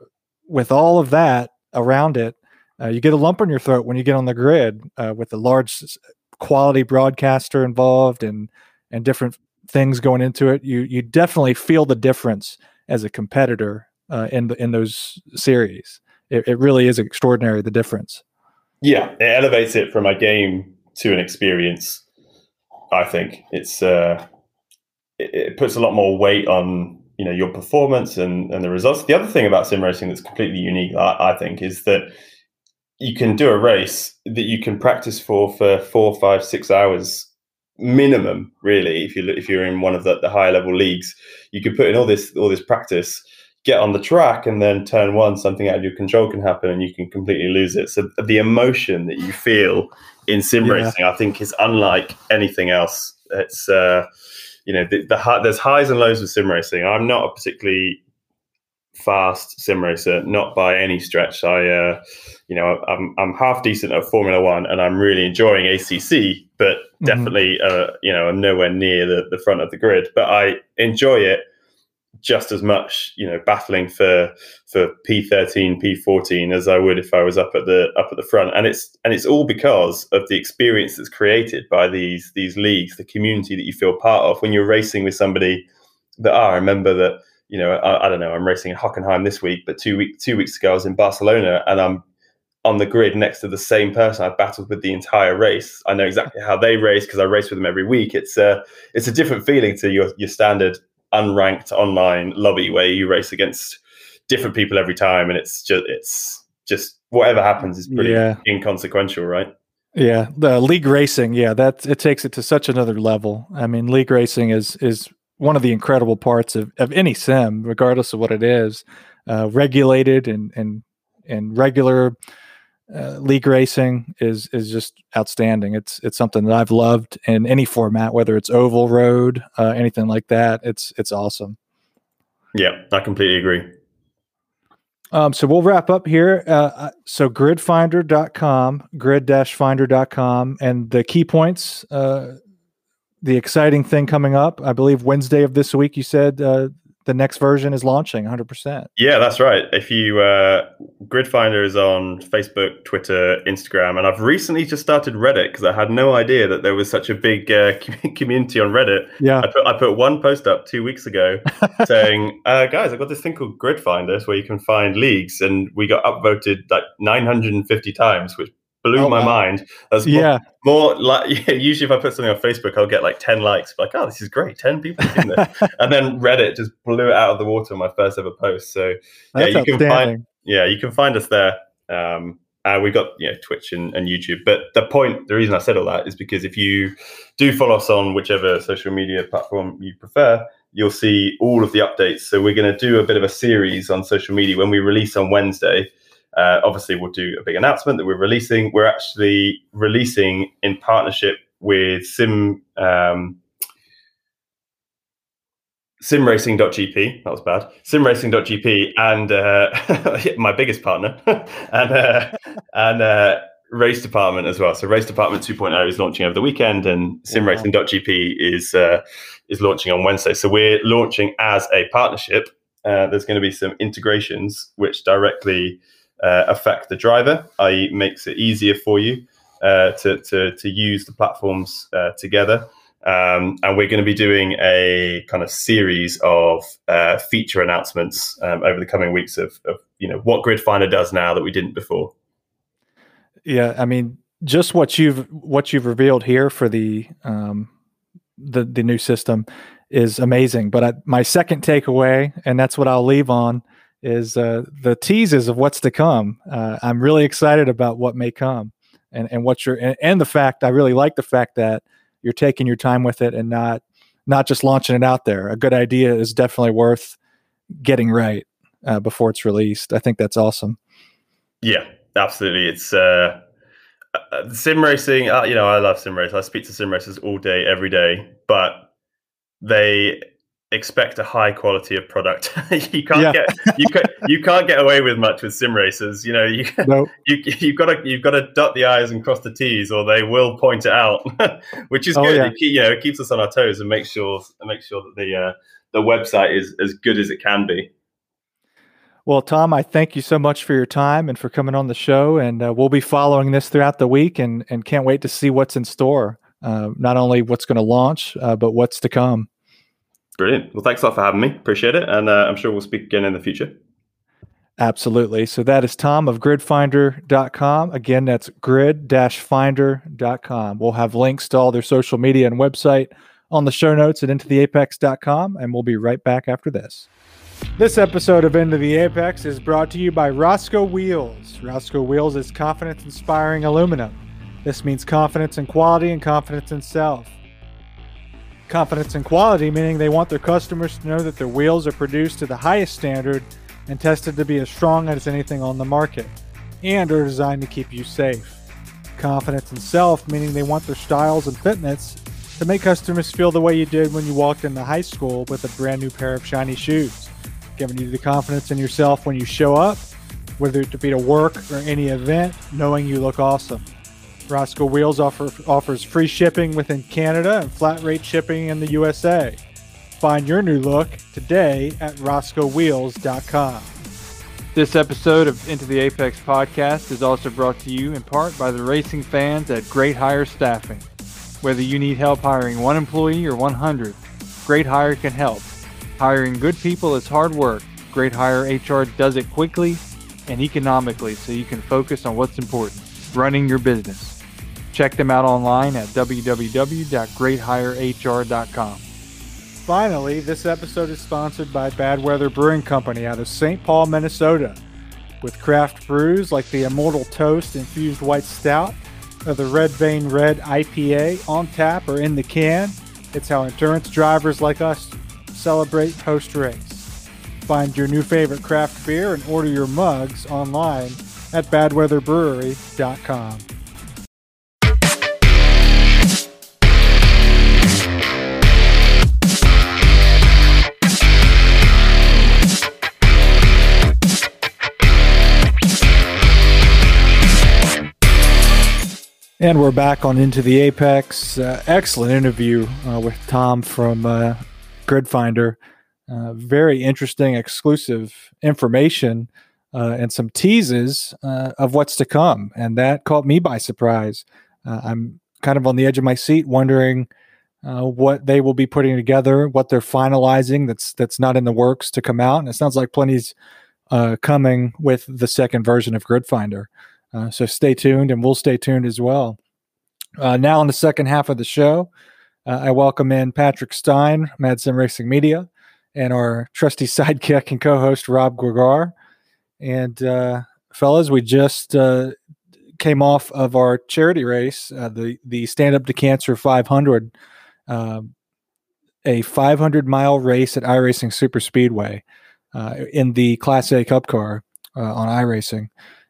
with all of that around it, uh, you get a lump in your throat when you get on the grid uh, with a large quality broadcaster involved and and different things going into it. You you definitely feel the difference as a competitor uh, in the, in those series. It, it really is extraordinary the difference. Yeah, it elevates it from a game to an experience. I think it's uh, it, it puts a lot more weight on you know your performance and, and the results. The other thing about sim racing that's completely unique, I, I, think, is that you can do a race that you can practice for for four, five, six hours minimum. Really, if you if you're in one of the, the higher level leagues, you can put in all this all this practice. Get on the track and then turn one, something out of your control can happen and you can completely lose it. So the emotion that you feel in sim yeah. racing, I think, is unlike anything else. It's uh, you know the, the there's highs and lows with sim racing. I'm not a particularly fast sim racer, not by any stretch. I, uh, you know, I'm I'm half decent at Formula One, and I'm really enjoying ACC, but mm-hmm. definitely, uh, you know, I'm nowhere near the, the front of the grid. But I enjoy it just as much, you know, battling for for P13, P14 as I would if I was up at the up at the front. And it's and it's all because of the experience that's created by these these leagues, the community that you feel part of when you're racing with somebody that oh, I remember that you know, I, I, don't know, I'm racing in Hockenheim this week, but two week two weeks ago I was in Barcelona and I'm on the grid next to the same person I've battled with the entire race. I know exactly how they race because I race with them every week. It's a it's a different feeling to your your standard unranked online lobby where you race against different people every time and it's just it's just whatever happens is pretty yeah. inconsequential, right? Yeah, the league racing, yeah, that it takes it to such another level. I mean, league racing is is one of the incredible parts of, of any sim, regardless of what it is, uh, regulated and and and regular uh, league racing is is just outstanding. It's it's something that I've loved in any format, whether it's oval, road, uh, anything like that. It's it's awesome. Yeah, I completely agree. Um, so we'll wrap up here. Uh, uh so gridfinder.com, grid-finder.com, and the key points uh, the exciting thing coming up. I believe Wednesday of this week. You said uh, the next version is launching 100%. Yeah, that's right. If you uh, Grid Finder is on Facebook, Twitter, Instagram, and I've recently just started Reddit because I had no idea that there was such a big uh, community on Reddit. Yeah, I put, I put one post up two weeks ago saying, uh, "Guys, I've got this thing called Grid Finder, where you can find leagues," and we got upvoted like 950 times, which blew oh, my wow. mind. That's yeah. More, more like yeah, usually if I put something on Facebook, I'll get like ten likes. Like, oh, this is great, ten people and then Reddit just blew it out of the water on my first ever post. So yeah, you can find yeah, you can find us there. Um, uh, we've got you know Twitch and, and, YouTube. But the point, the reason I said all that is because if you do follow us on whichever social media platform you prefer, you'll see all of the updates. So we're going to do a bit of a series on social media when we release on Wednesday. Uh, obviously, we'll do a big announcement that we're releasing. We're actually releasing in partnership with Sim um, simracing.gp that was bad. Simracing.gp and uh, my biggest partner. And uh, and uh, race department as well. So race department 2.0 is launching over the weekend and simracing.gp is uh, is launching on wednesday. So we're launching as a partnership. Uh, there's going to be some integrations which directly affect the driver, i.e., makes it easier for you uh, to, to, to use the platforms uh, together. Um, and we're going to be doing a kind of series of uh, feature announcements um, over the coming weeks of, of, you know what Grid Finder does now that we didn't before. Yeah, I mean, just what you've what you've revealed here for the um, the the new system is amazing. But I, my second takeaway, and that's what I'll leave on, is uh, the teases of what's to come. Uh, I'm really excited about what may come, and and what you're and, and, the fact I really like the fact that you're taking your time with it and not not just launching it out there. A good idea is definitely worth getting right uh, before it's released. I think that's awesome. Yeah, absolutely. It's uh, uh sim racing. Uh, you know, I love sim racing. I speak to sim racers all day, every day, but they expect a high quality of product. you can't yeah. get you can you can't get away with much with sim racers. You know, you nope. you you've got to you've got to dot the i's and cross the t's, or they will point it out, which is oh, good. Yeah. It, you know, it keeps us on our toes and makes sure and makes sure that the uh, the website is as good as it can be. Well, Tom, I thank you so much for your time and for coming on the show. And uh, we'll be following this throughout the week, and and can't wait to see what's in store. Uh, not only what's going to launch, uh, but what's to come. Brilliant. Well, thanks a lot for having me. Appreciate it. And uh, I'm sure we'll speak again in the future. Absolutely. So that is Tom of gridfinder.com. Again, that's grid-finder.com. We'll have links to all their social media and website on the show notes at intotheapex.com, and we'll be right back after this. This episode of Into the Apex is brought to you by Roscoe Wheels. Roscoe Wheels is confidence inspiring aluminum. This means confidence in quality and confidence in self. Confidence in quality, meaning they want their customers to know that their wheels are produced to the highest standard and tested to be as strong as anything on the market, and are designed to keep you safe. Confidence in self, meaning they want their styles and fitness to make customers feel the way you did when you walked into high school with a brand new pair of shiny shoes, giving you the confidence in yourself when you show up, whether it be to work or any event, knowing you look awesome. Roscoe Wheels offer, offers free shipping within Canada and flat rate shipping in the USA. Find your new look today at roscoewheels.com. This episode of Into the Apex podcast is also brought to you in part by the racing fans at Great Hire Staffing. Whether you need help hiring one employee or 100, Great Hire can help. Hiring good people is hard work. Great Hire HR does it quickly and economically so you can focus on what's important running your business. Check them out online at www.greathirehr.com. Finally, this episode is sponsored by Bad Weather Brewing Company out of St. Paul, Minnesota. With craft brews like the Immortal Toast Infused White Stout or the Red Vein Red IPA on tap or in the can, it's how endurance drivers like us celebrate post race. Find your new favorite craft beer and order your mugs online at badweatherbrewery.com. And we're back on Into the Apex. Uh, excellent interview uh, with Tom from uh, Gridfinder. Uh, very interesting, exclusive information uh, and some teases uh, of what's to come. And that caught me by surprise. I'm kind of on the edge of my seat, wondering what they will be putting together, what they're finalizing that's that's not in the works to come out. And it sounds like plenty's coming with the second version of Gridfinder. Uh, so stay tuned, and we'll stay tuned as well. Uh, now, in the second half of the show, uh, I welcome in Patrick Stein, Mad Racing Media, and our trusty sidekick and co-host Rob Gregar. And uh, fellas, we just uh, came off of our charity race, the the Stand Up to Cancer 500, um, a 500 mile race at iRacing Super Speedway in the Class A Cup car on iRacing.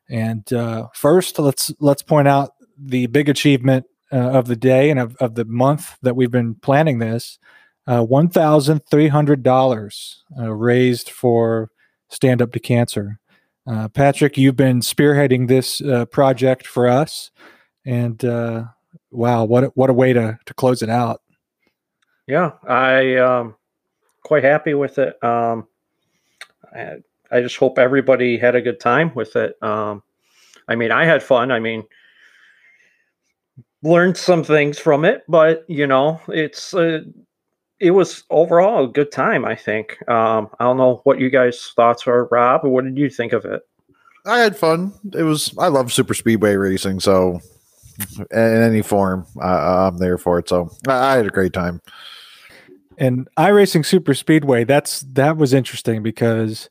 And uh, first, let's let's point out the big achievement uh, of the day and of, of the month that we've been planning this. Uh, One thousand three hundred dollars uh, raised for Stand Up to Cancer. Uh, Patrick, you've been spearheading this uh, project for us, and wow, what a, what a way to to close it out. Yeah, I um, quite happy with it. Um, I, I just hope everybody had a good time with it. Um, I mean, I had fun. I mean, learned some things from it, but you know, it's uh, it was overall a good time. I think. Um, I don't know what you guys' thoughts are, Rob. What did you think of it? I had fun. It was. I love super speedway racing, so in any form, uh, I'm there for it. So I, I had a great time. And iRacing Super Speedway, that's that was interesting because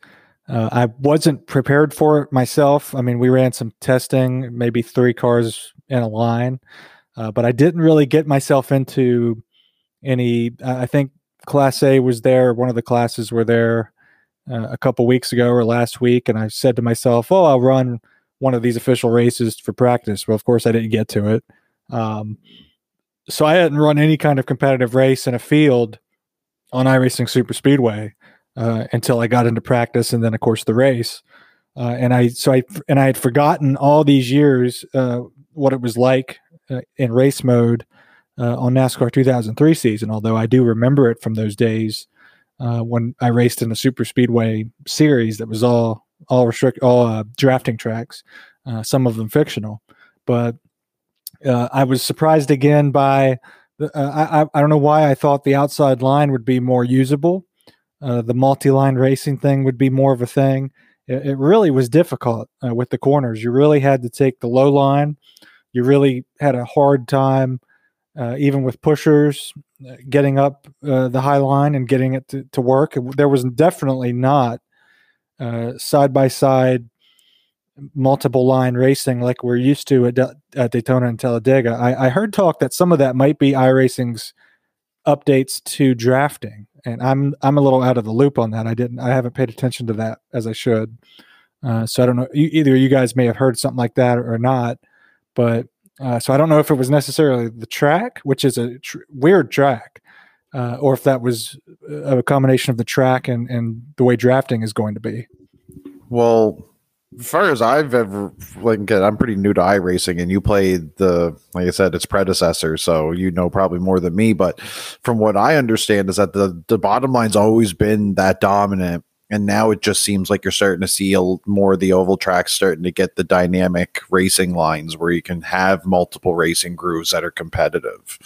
uh, I wasn't prepared for it myself. I mean, we ran some testing, maybe three cars in a line, uh, but I didn't really get myself into any. I think Class A was there. One of the classes were there uh, a couple weeks ago or last week, and I said to myself, "Oh, I'll run one of these official races for practice." Well, of course, I didn't get to it. Um, so I hadn't run any kind of competitive race in a field on iRacing Super Speedway uh, until I got into practice, and then of course the race. Uh, and I so I and I had forgotten all these years uh, what it was like uh, in race mode uh, on NASCAR 2003 season. Although I do remember it from those days when I raced in the super speedway series that was all all restrict all drafting tracks, some of them fictional. But I was surprised again by I I don't know why I thought the outside line would be more usable uh, the multi-line racing thing would be more of a thing. It, it really was difficult uh, with the corners. You really had to take the low line. You really had a hard time, uh, even with pushers, uh, getting up uh, the high line and getting it to, to work. There was definitely not side by side multiple line racing like we're used to at, at Daytona and Talladega. I, I, heard talk that some of that might be iRacing's updates to drafting, and I'm I'm a little out of the loop on that. I didn't I haven't paid attention to that as I should. Uh, so I don't know. Either you guys may have heard something like that or not, but uh, so I don't know if it was necessarily the track, which is a tr- weird track, uh, or if that was a combination of the track and and the way drafting is going to be. Well, as far as I've ever like I'm pretty new to iRacing, and you played the like I said, its predecessor, so you know probably more than me. But from what I understand, is that the the bottom line's always been that dominant and now it just seems like you're starting to see a, more of the oval tracks starting to get the dynamic racing lines where you can have multiple racing grooves that are competitive.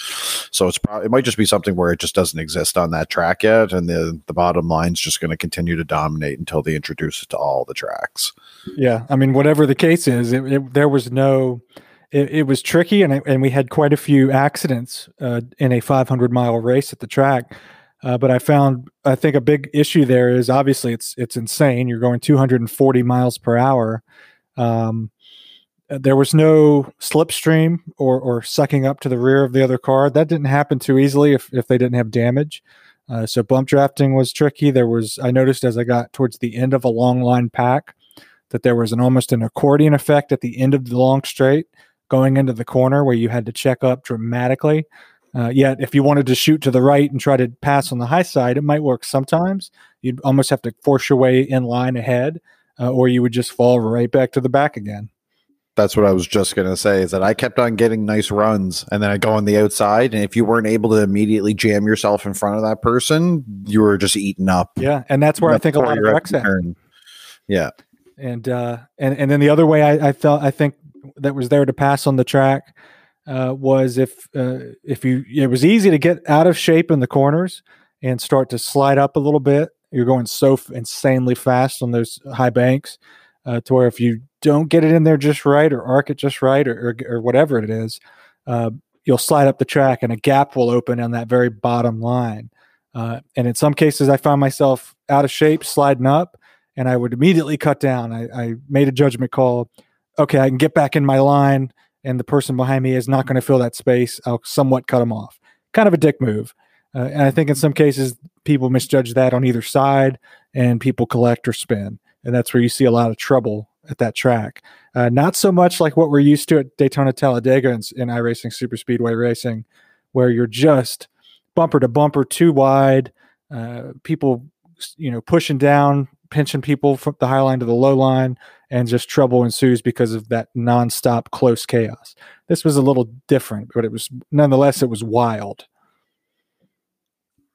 So it's probably it might just be something where it just doesn't exist on that track yet, and the the bottom line's just going to continue to dominate until they introduce it to all the tracks. Yeah, I mean, whatever the case is, it, it, there was no. It, it was tricky, and and we had quite a few accidents uh, in a 500 mile race at the track uh, but I found I think a big issue there is obviously it's it's insane. You're going 240 miles per hour. Um, there was no slipstream or or sucking up to the rear of the other car. That didn't happen too easily if if they didn't have damage. Uh, so bump drafting was tricky. There was I noticed as I got towards the end of a long line pack that there was an almost an accordion effect at the end of the long straight going into the corner where you had to check up dramatically. Uh, yet, if you wanted to shoot to the right and try to pass on the high side, it might work sometimes. You'd almost have to force your way in line ahead, uh, or you would just fall right back to the back again. That's what I was just going to say is that I kept on getting nice runs and then I go on the outside. And if you weren't able to immediately jam yourself in front of that person, you were just eaten up. Yeah. And that's where I think a lot of wrecks happen. Yeah. And, uh, and, and then the other way I, I felt, I think that was there to pass on the track uh, was if uh, if you it was easy to get out of shape in the corners and start to slide up a little bit. You're going so f- insanely fast on those high banks uh, to where if you don't get it in there just right or arc it just right or or, or whatever it is, uh, you'll slide up the track and a gap will open on that very bottom line. Uh, and in some cases, I found myself out of shape sliding up, and I would immediately cut down. I, I made a judgment call. Okay, I can get back in my line and the person behind me is not going to fill that space, I'll somewhat cut them off. Kind of a dick move. Uh, and I think in some cases, people misjudge that on either side and people collect or spin. And that's where you see a lot of trouble at that track. Uh, not so much like what we're used to at Daytona Talladega and in iRacing Super Speedway Racing, where you're just bumper to bumper too wide, uh, people, you know, pushing down, pinching people from the high line to the low line, and just trouble ensues because of that nonstop close chaos. This was a little different, but it was nonetheless it was wild.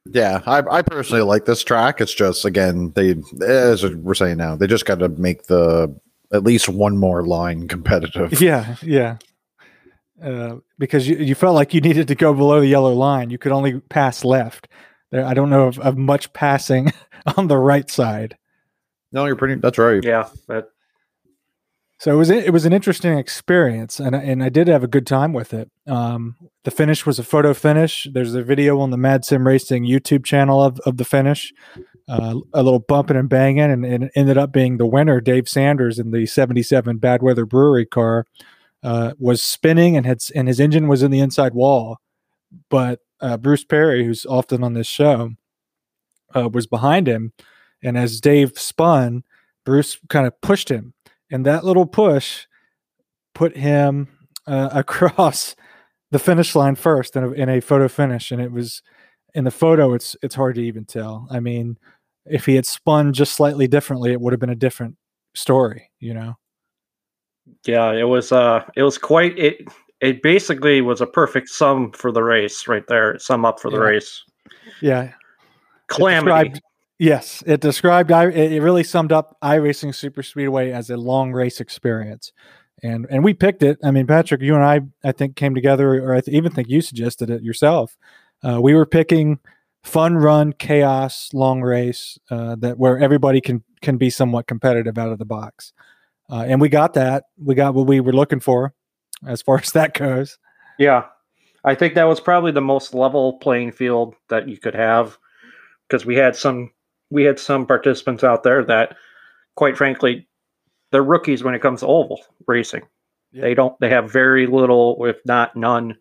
Yeah, I, I personally like this track. It's just again they as we're saying now they just got to make the at least one more line competitive. Yeah, yeah. Uh, because you, you felt like you needed to go below the yellow line. You could only pass left. There, I don't know of, of much passing on the right side. No, you're pretty. That's right. Yeah, that so it was it was an interesting experience, and and I did have a good time with it. Um, the finish was a photo finish. There's a video on the Mad Sim Racing YouTube channel of, of the finish. Uh, a little bumping and banging, and, and, it ended up being the winner, Dave Sanders, in the '77 Bad Weather Brewery car, uh, was spinning and had and his engine was in the inside wall, but uh, Bruce Perry, who's often on this show, uh, was behind him, and as Dave spun, Bruce kind of pushed him and that little push put him uh, across the finish line first in a, in a photo finish, and it was in the photo. It's it's hard to even tell. I mean, if he had spun just slightly differently, it would have been a different story. You know. Yeah, it was. Uh, it was quite. It it basically was a perfect sum for the race right there. Sum up for the yeah. race. Yeah. Calamity. Yes, it described. It really summed up iRacing Super Speedway as a long race experience, and and we picked it. I mean, Patrick, you and I, I think, came together, or I th- even think you suggested it yourself. Uh, we were picking fun run, chaos, long race uh, that where everybody can can be somewhat competitive out of the box, uh, and we got that. We got what we were looking for, as far as that goes. Yeah, I think that was probably the most level playing field that you could have because we had some we had some participants out there that, quite frankly, they're rookies when it comes to oval racing. Yeah. They don't. They have very little, if not none,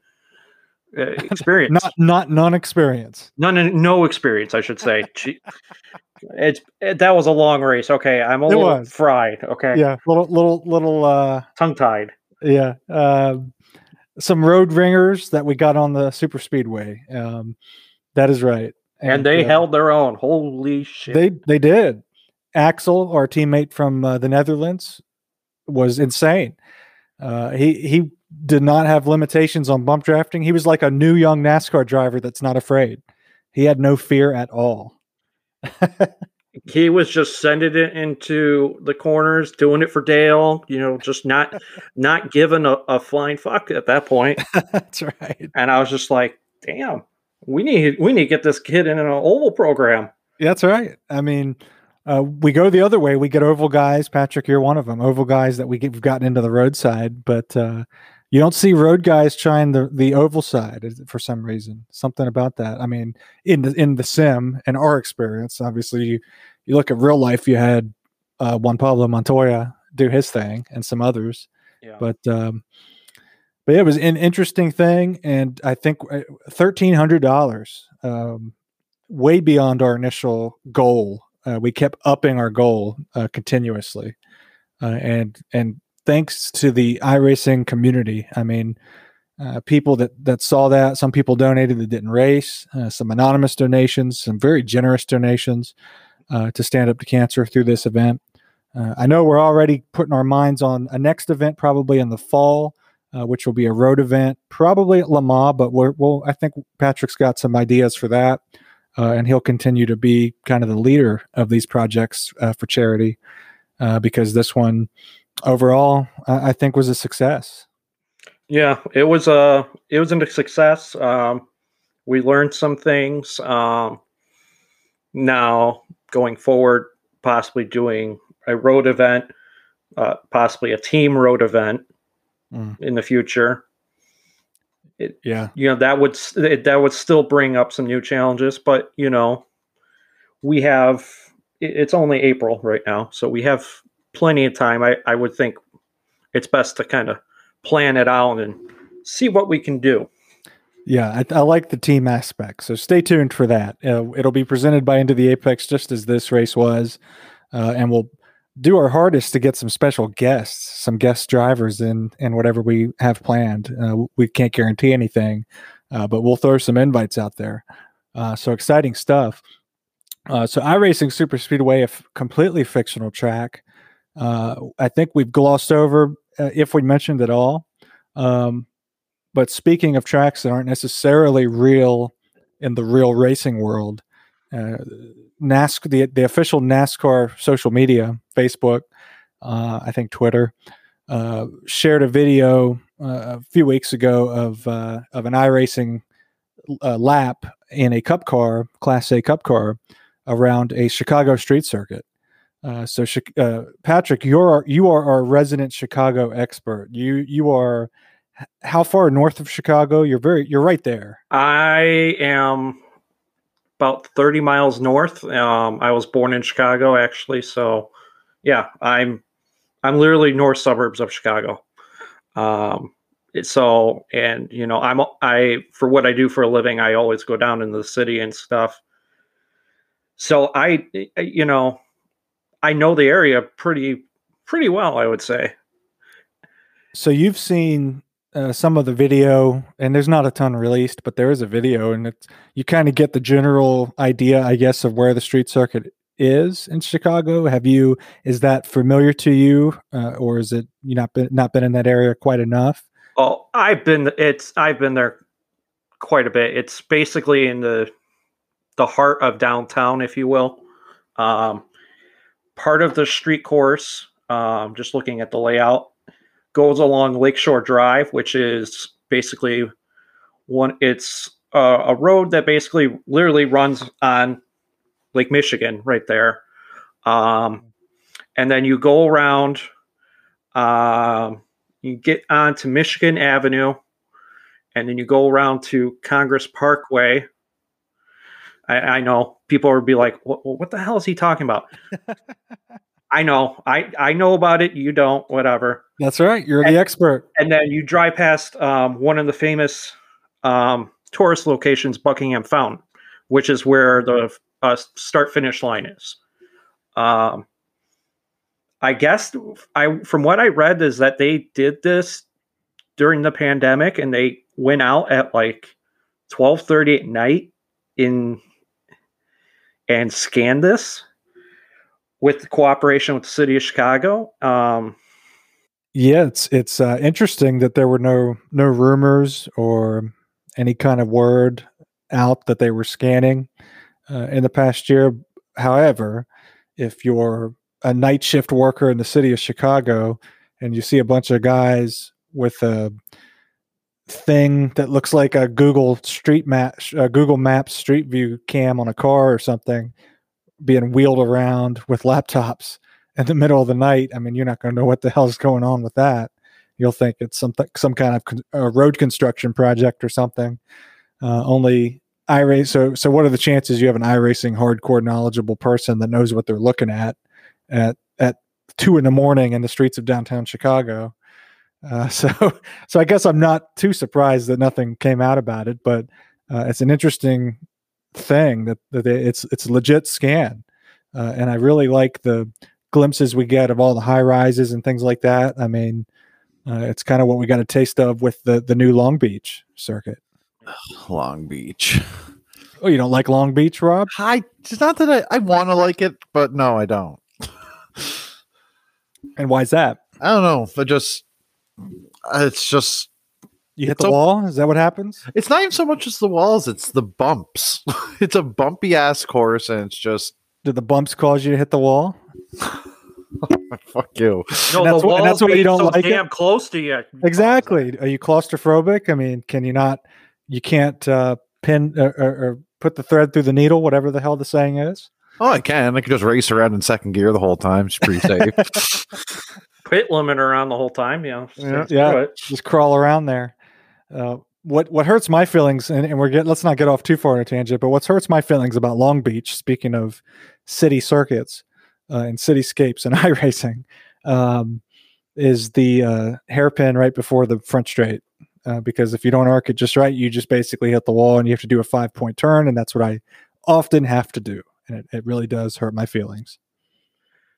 uh, experience. not not non-experience. None, no experience, I should say. It's it, that was a long race. Okay, I'm a It little was. fried. Okay, Yeah, little little little. uh tongue tied. Yeah, um, some road ringers that we got on the super speedway. Um, that is right, And, they uh, held their own. Holy shit! They they did. Axel, our teammate from uh, the Netherlands, was insane. Uh, he he did not have limitations on bump drafting. He was like a new young NASCAR driver that's not afraid. He had no fear at all. he was just sending it into the corners, doing it for Dale. You know, just not not giving a, a flying fuck at that point. that's right. And I was just like, damn, we need we need to get this kid in an oval program. That's right. I mean, uh, we go the other way. We get oval guys. Patrick, you're one of them. Oval guys that we get, we've gotten into the roadside, but uh, you don't see road guys trying the the oval side for some reason. Something about that. I mean, in the in the sim and our experience, obviously, you you look at real life. You had uh, Juan Pablo Montoya do his thing, and some others. Yeah. But um, but it was an interesting thing, and I think uh, thirteen hundred dollars, um, way beyond our initial goal. Uh, we kept upping our goal uh, continuously, uh, and and thanks to the iRacing community. I mean, uh, people that that saw that. Some people donated that didn't race. Uh, some anonymous donations. Some very generous donations to stand up to cancer through this event. I know we're already putting our minds on a next event, probably in the fall, uh, which will be a road event, probably at Lamar. But we're, we'll, I think Patrick's got some ideas for that, uh, and he'll continue to be kind of the leader of these projects uh, for charity uh, because this one overall, I, I think, was a success. Yeah, it was a it was a success. Um, we learned some things. Um, now going forward, possibly doing a road event, uh, possibly a team road event Mm. in the future. Yeah, You know that would it- that would still bring up some new challenges, but you know we have it- it's only April right now, so we have plenty of time. I, I would think it's best to kind of plan it out and see what we can do. Yeah, I, I like the team aspect. So stay tuned for that. Uh, it'll be presented by Into the Apex, just as this race was, uh, and we'll do our hardest to get some special guests, some guest drivers in, in whatever we have planned. Uh, we can't guarantee anything, uh, but we'll throw some invites out there. Uh, so exciting stuff. Uh, so iRacing Super Speedway, a f- completely fictional track. Uh, I think we've glossed over uh, if we mentioned it all. Um, but speaking of tracks that aren't necessarily real in the real racing world, uh, NASCAR, the, the official NASCAR social media, Facebook, uh, I think Twitter, uh, shared a video uh, a few weeks ago of uh, of an iRacing uh, lap in a Cup car, Class A Cup car, around a Chicago street circuit. So, Patrick, you're you are our resident Chicago expert. You you are how far north of Chicago? You're very you're right there. I am about 30 miles north. Um, I was born in Chicago, actually. So, yeah, I'm I'm literally north suburbs of Chicago. Um, so, and you know, I'm I for what I do for a living, I always go down in the city and stuff. So I, you know, I know the area pretty pretty well. I would say. So you've seen uh, some of the video, and there's not a ton released, but there is a video, and it's you kind of get the general idea, I guess, of where the street circuit is in Chicago. Have you? Is that familiar to you, uh, or is it you not been not been in that area quite enough? Oh, I've been it's I've been there quite a bit. It's basically in the the heart of downtown, if you will. Um, part of the street course, um, just looking at the layout, goes along Lakeshore Drive, which is basically one. It's uh, a road that basically literally runs on Lake Michigan, right there. Um, and then you go around. Um, you get onto Michigan Avenue, and then you go around to Congress Parkway. I, I know people would be like, what, "What the hell is he talking about?" I know, I I know about it. You don't, whatever. That's right. You're the expert. And then you drive past um, one of the famous um, tourist locations, Buckingham Fountain, which is where the uh, start finish line is. Um, I guess I from what I read is that they did this during the pandemic and they went out at like 12:30 at night in and scanned this with the cooperation with the city of Chicago. Um, yeah, it's it's uh, interesting that there were no no rumors or any kind of word out that they were scanning uh, in the past year. However, if you're a night shift worker in the city of Chicago and you see a bunch of guys with a thing that looks like a Google Street Map, a Google Maps Street View cam on a car or something, being wheeled around with laptops in the middle of the night. I mean, you're not going to know what the hell's going on with that. You'll think it's something, some kind of con- road construction project or something. Uh, only iRace. So, so what are the chances you have an iRacing hardcore knowledgeable person that knows what they're looking at at at two in the morning in the streets of downtown Chicago? Uh, so, so I guess I'm not too surprised that nothing came out about it, but uh, it's an interesting thing that, that it's it's a legit scan, uh, and I really like the glimpses we get of all the high rises and things like that. I mean, uh, it's kind of what we got a taste of with the the new Long Beach circuit. Long Beach. Oh, you don't like Long Beach, Rob? I it's not that I, I want to like it, but no, I don't. And why is that? I don't know. I just it's just You hit the a- wall? Is that what happens? it's not even so much as the walls, it's the bumps. it's a bumpy ass course and it's just Did the bumps cause you to hit the wall? fuck you. no, And that's the why- and that's walls why you don't so like it? damn close to you. Exactly. Are you claustrophobic? I mean, can you not? You can't uh, pin or, or, or put the thread through the needle, whatever the hell the saying is. Oh, I can. I can just race around in second gear the whole time. It's pretty safe. Pit limiter around the whole time, you know. Yeah. Yeah. Just crawl around there. Uh, what what hurts my feelings, and, and we're get let's not get off too far on a tangent, but what hurts my feelings about Long Beach, speaking of city circuits uh, and cityscapes and iRacing, um, is the uh, hairpin right before the front straight. Uh, because if you don't arc it just right, you just basically hit the wall and you have to do a five point turn, and that's what I often have to do, and it, it really does hurt my feelings.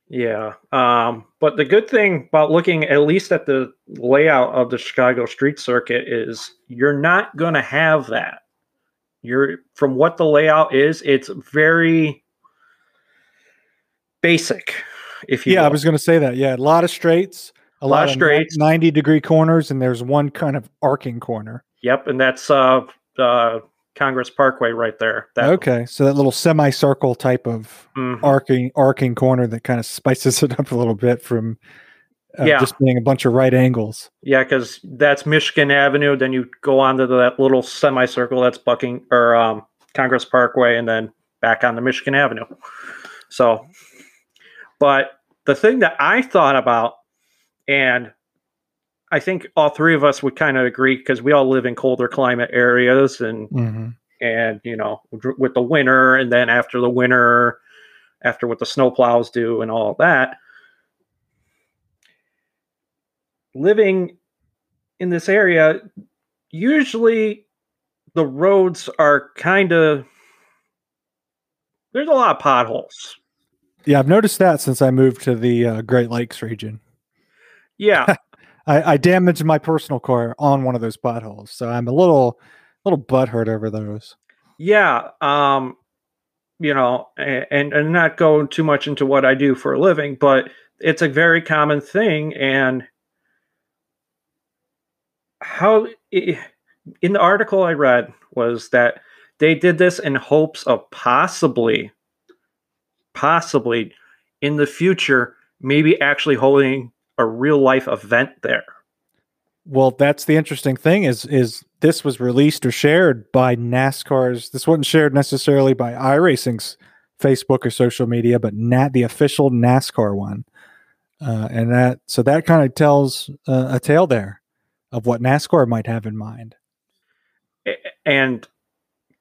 Yeah. Um, but the good thing about looking at least at the layout of the Chicago street circuit is you're not going to have that. You're from what the layout is, it's very basic. If you Yeah, I was going to say that. Yeah, a lot of straights, a Lot lot, of straights. ninety degree corners, and there's one kind of arcing corner. Yep, and that's uh, uh, Congress Parkway right there. That, okay, so that little semicircle type of Mhm. arcing arcing corner that kind of spices it up a little bit from uh, Yeah. just being a bunch of right angles. Yeah, because that's Michigan Avenue. Then you go on to that little semicircle that's Bucking or um, Congress Parkway, and then back on to Michigan Avenue. So, but the thing that I thought about, and I think all three of us would kind of agree because we all live in colder climate areas, and hmm and you know with the winter, and then after the winter, after what the snowplows do, and all that. living in this area, usually the roads are kind of there's a lot of potholes. Yeah, I've noticed that since I moved to the uh, Great Lakes region. Yeah, I, I damaged my personal car on one of those potholes, so I'm a little little butthurt over those. yeah. Um, you know, and and not go too much into what I do for a living, but it's a very common thing. And how in the article I read was that they did this in hopes of possibly, possibly in the future, maybe actually holding a real life event there. Well, that's the interesting thing is is this was released or shared by NASCAR's. This wasn't shared necessarily by iRacing's Facebook or social media, but Nat the official NASCAR one, uh, and that so that kind of tells uh, a tale there of what NASCAR might have in mind. And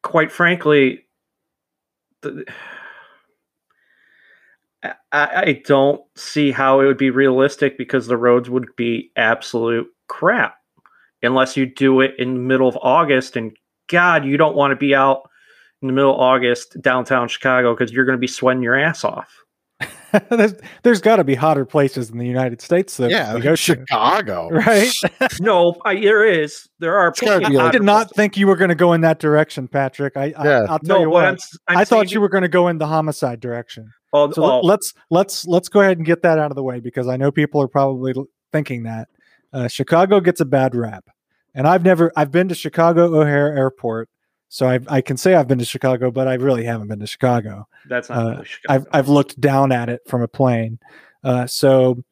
quite frankly, the, I, I don't see how it would be realistic because the roads would be absolute crap. unless you do it in the middle of August. And God, you don't want to be out in the middle of August downtown Chicago because you're going to be sweating your ass off. there's there's got to be hotter places in the United States that yeah, we go to, Chicago. right? no, I, there is. There are. gotta plenty be I did not places. think you were going to go in that direction, Patrick. I, I Yeah. I'll tell No, you what what. I'm, s- I'm I thought you were going to go in the homicide direction. Oh, So let- let's let's let's go ahead and get that out of the way because I know people are probably thinking that uh, Chicago gets a bad rap, and I've never I've been to Chicago O'Hare Airport, so I I can say I've been to Chicago, but I really haven't been to Chicago. that's not uh, really Chicago. I've I've looked down at it from a plane. Uh, so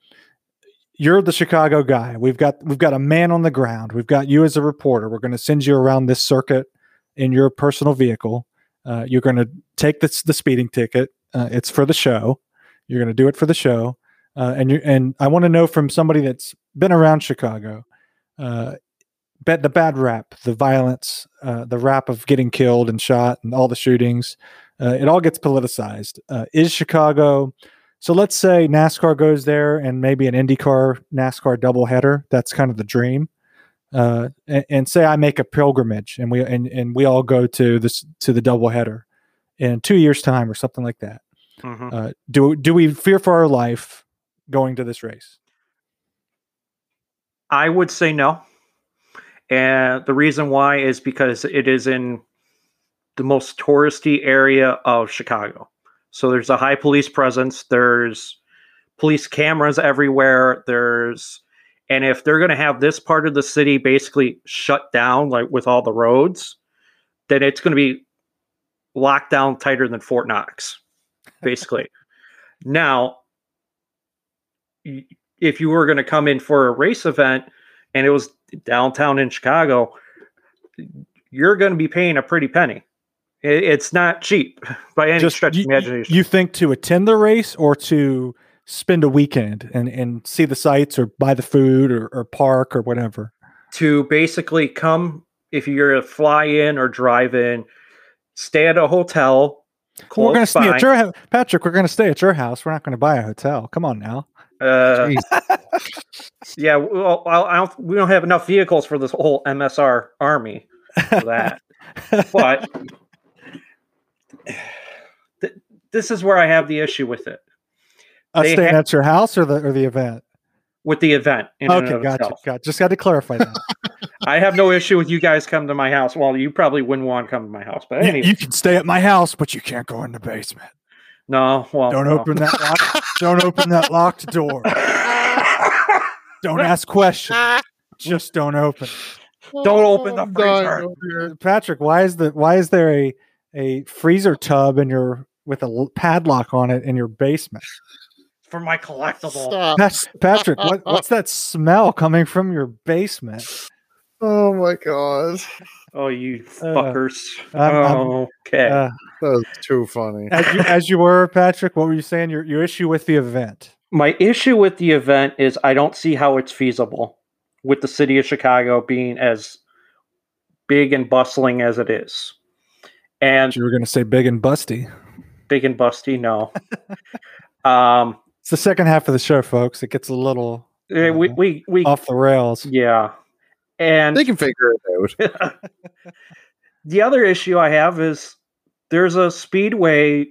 you're the Chicago guy. We've got we've got a man on the ground. We've got you as a reporter. We're going to send you around this circuit in your personal vehicle. Uh, you're going to take the the speeding ticket. Uh, it's for the show. You're going to do it for the show. Uh, and you and I want to know from somebody that's been around Chicago. Uh, bet the bad rap, the violence, uh, the rap of getting killed and shot, and all the shootings. Uh, it all gets politicized. Uh, is Chicago? So let's say NASCAR goes there, and maybe an IndyCar NASCAR doubleheader. That's kind of the dream. Uh, and, and say I make a pilgrimage, and we and, and we all go to this to the doubleheader in two years' time or something like that. Mhm. Uh, do do we fear for our life going to this race? I would say no. And the reason why is because it is in the most touristy area of Chicago. So there's a high police presence, there's police cameras everywhere, there's and if they're going to have this part of the city basically shut down like with all the roads, then it's going to be locked down tighter than Fort Knox basically. now if you were going to come in for a race event and it was downtown in Chicago, you're going to be paying a pretty penny. It's not cheap by any stretch you, of imagination. you think to attend the race or to spend a weekend and, and see the sights or buy the food or, or park or whatever. to basically come if you're a fly in or drive in, stay at a hotel. Well, we're going to stay at your house, Patrick. We're going to stay at your house. We're not going to buy a hotel. Come on now. Uh, yeah, well, I, I don't, we don't have enough vehicles for this whole MSR army for that. but th- this is where I have the issue with it, Uh, they staying ha- at your house or the or the event. with the event. in Okay, of gotcha, itself. gotcha. Just got to clarify that. I have no issue with you guys coming to my house. Well, you probably wouldn't want to come to my house, but you, anyway, you can stay at my house, but you can't go in the basement. no. Well, Don't no. open that lock, don't open that locked door. Don't ask questions. Just don't open. it. Don't open the oh, freezer. over. Uh, Patrick, why is the why is there a a freezer tub in your with a padlock on it in your basement? for my collectible. Stop. Patrick, what, what's that smell coming from your basement? Oh my god. Oh, you Uh, fuckers. I'm- I'm- Oh, okay. Uh, That was too funny. as you as you were, Patrick, what were you saying? Your your issue with the event? My issue with the event is I don't see how it's feasible with the city of Chicago being as big and bustling as it is. And You were going to say big and busty. big and busty, no. um, It's the second half of the show, folks. It gets a little eh, we, we, we, off the rails. yeah. And They can figure it out. the other issue I have is there's a speedway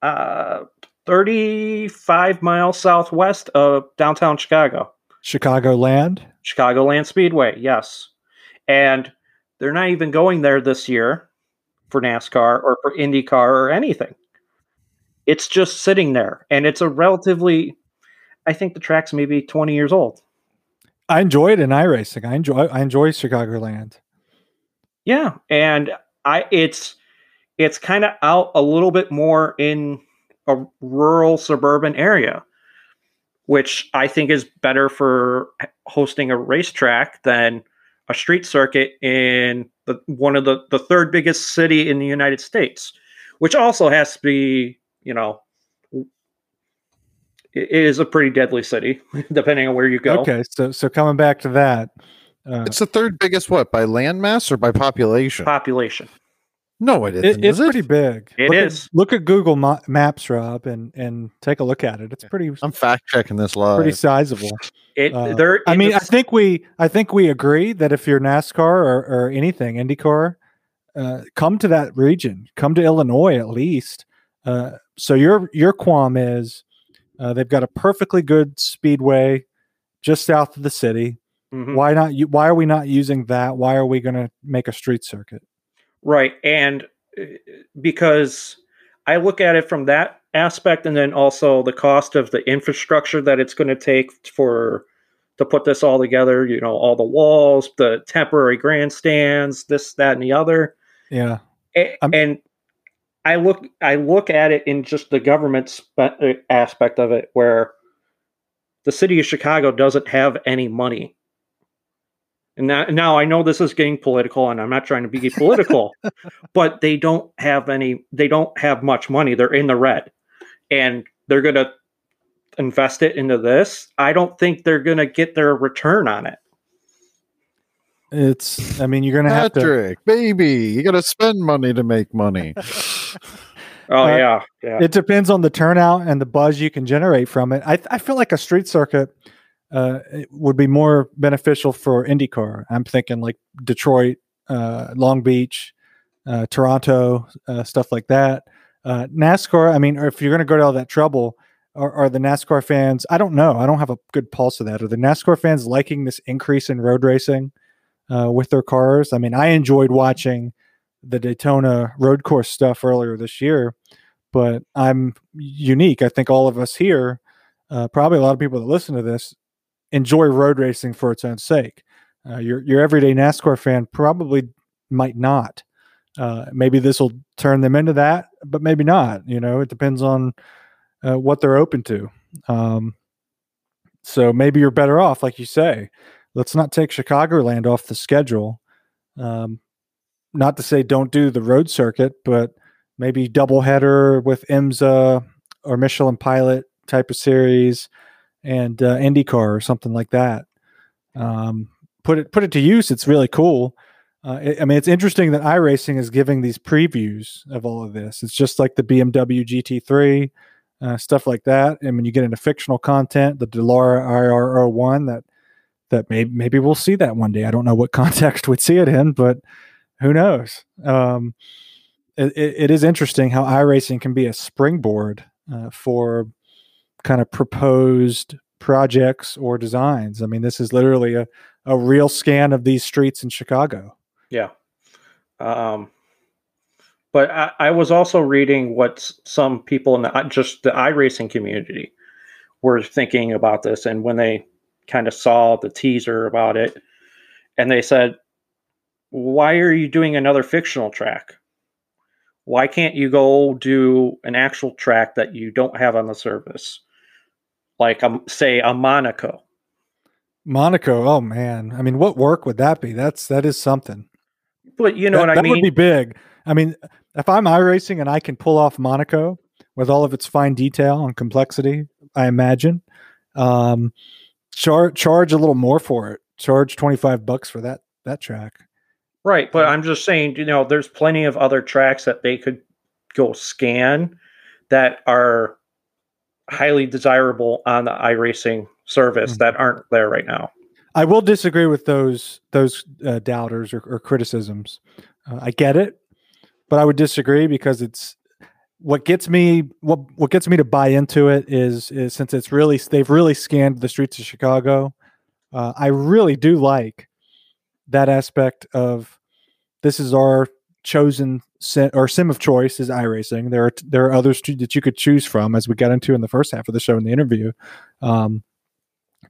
uh, 35 miles southwest of downtown Chicago. Chicagoland. Chicagoland Speedway, yes. And they're not even going there this year for NASCAR or for IndyCar or anything. It's just sitting there. And it's a relatively, I think the track's maybe 20 years old. I enjoy it in iRacing. I enjoy I enjoy Chicagoland. Yeah. And I, it's, it's kind of out a little bit more in a rural suburban area, which I think is better for hosting a racetrack than a street circuit in the one of the the third biggest city in the United States, which also has to be, you know, it is a pretty deadly city, depending on where you go. Okay, so so coming back to that, uh, It's the third biggest what by landmass or by population? Population. No, it It, isn't. it's is it? pretty big. It look is. At, look at Google Ma- Maps, Rob, and and take a look at it. It's pretty I'm fact checking this live. pretty sizable. It Uh, there. I mean, I think we I think we agree that if you're NASCAR or, or anything IndyCar, uh, come to that region, come to Illinois at least. Uh, so your your qualm is uh, they've got a perfectly good speedway just south of the city. Mhm. Why not? Why are we not using that? Why are we going to make a street circuit? Right. And uh, because I look at it from that aspect and then also the cost of the infrastructure that it's going to take for to put this all together, you know, all the walls, the temporary grandstands, this, that, and the other. Yeah, A- I'm- and I look I look at it in just the government spe- uh, aspect of it where the city of Chicago doesn't have any money. And now, now I know this is getting political and I'm not trying to be political, but they don't have any they don't have much money. They're in the red. And they're going to invest it into this. I don't think they're going to get their return on it. it's. I mean, you're going to have to. Baby, you got to spend money to make money. Oh Uh, yeah. Yeah. It depends on the turnout and the buzz you can generate from it. I, I feel like a street circuit uh, would be more beneficial for IndyCar. I'm thinking like Detroit, uh, Long Beach, uh, Toronto, uh, stuff like that. Uh, NASCAR, I mean, if you're going to go to all that trouble, are, are the NASCAR fans? I don't know. I don't have a good pulse of that. Are the NASCAR fans liking this increase in road racing uh, with their cars? I mean, I enjoyed watching the Daytona road course stuff earlier this year, but I'm unique. I think all of us here, uh, probably a lot of people that listen to this, enjoy road racing for its own sake. Uh, your your everyday NASCAR fan probably might not. Uh, maybe this will turn them into that, but maybe not. You know, it depends on uh, what they're open to. Um, so maybe you're better off, like you say. Let's not take Chicagoland off the schedule. Um, not to say don't do the road circuit, but maybe double header with IMSA or Michelin Pilot type of series and uh, IndyCar or something like that. Um, put it put it to use. It's really cool. Uh, I mean, it's interesting that iRacing is giving these previews of all of this. It's just like the BMW GT3 uh, stuff like that. And when you get into fictional content, the Dallara IR01 that that maybe maybe we'll see that one day. I don't know what context we'd see it in, but who knows? Um, it, it, is interesting how iRacing can be a springboard uh, for kind of proposed projects or designs. I mean, this is literally a, a real scan of these streets in Chicago. Yeah. Um, but I, I was also reading what some people in the, just the iRacing community were thinking about this. And when they kind of saw the teaser about it, and they said, Why are you doing another fictional track? Why can't you go do an actual track that you don't have on the service? Like, um, say, a Monaco. Monaco, oh man. I mean, what work would that be? That's that is something. But you know that, what I that mean? That would be big. I mean, if I'm iRacing and I can pull off Monaco with all of its fine detail and complexity, I imagine, um, charge charge a little more for it. Charge twenty five bucks for that that track. Right, but I'm just saying, you know, there's plenty of other tracks that they could go scan that are highly desirable on the iRacing service Mhm. that aren't there right now. I will disagree with those those uh, doubters or, or criticisms. Uh, I get it, but I would disagree because it's what gets me what what gets me to buy into it is is since it's really they've really scanned the streets of Chicago. Uh, I really do like that aspect of this is our chosen sim, or sim of choice is iRacing. There are there are others to, that you could choose from, as we got into in the first half of the show in the interview. Um,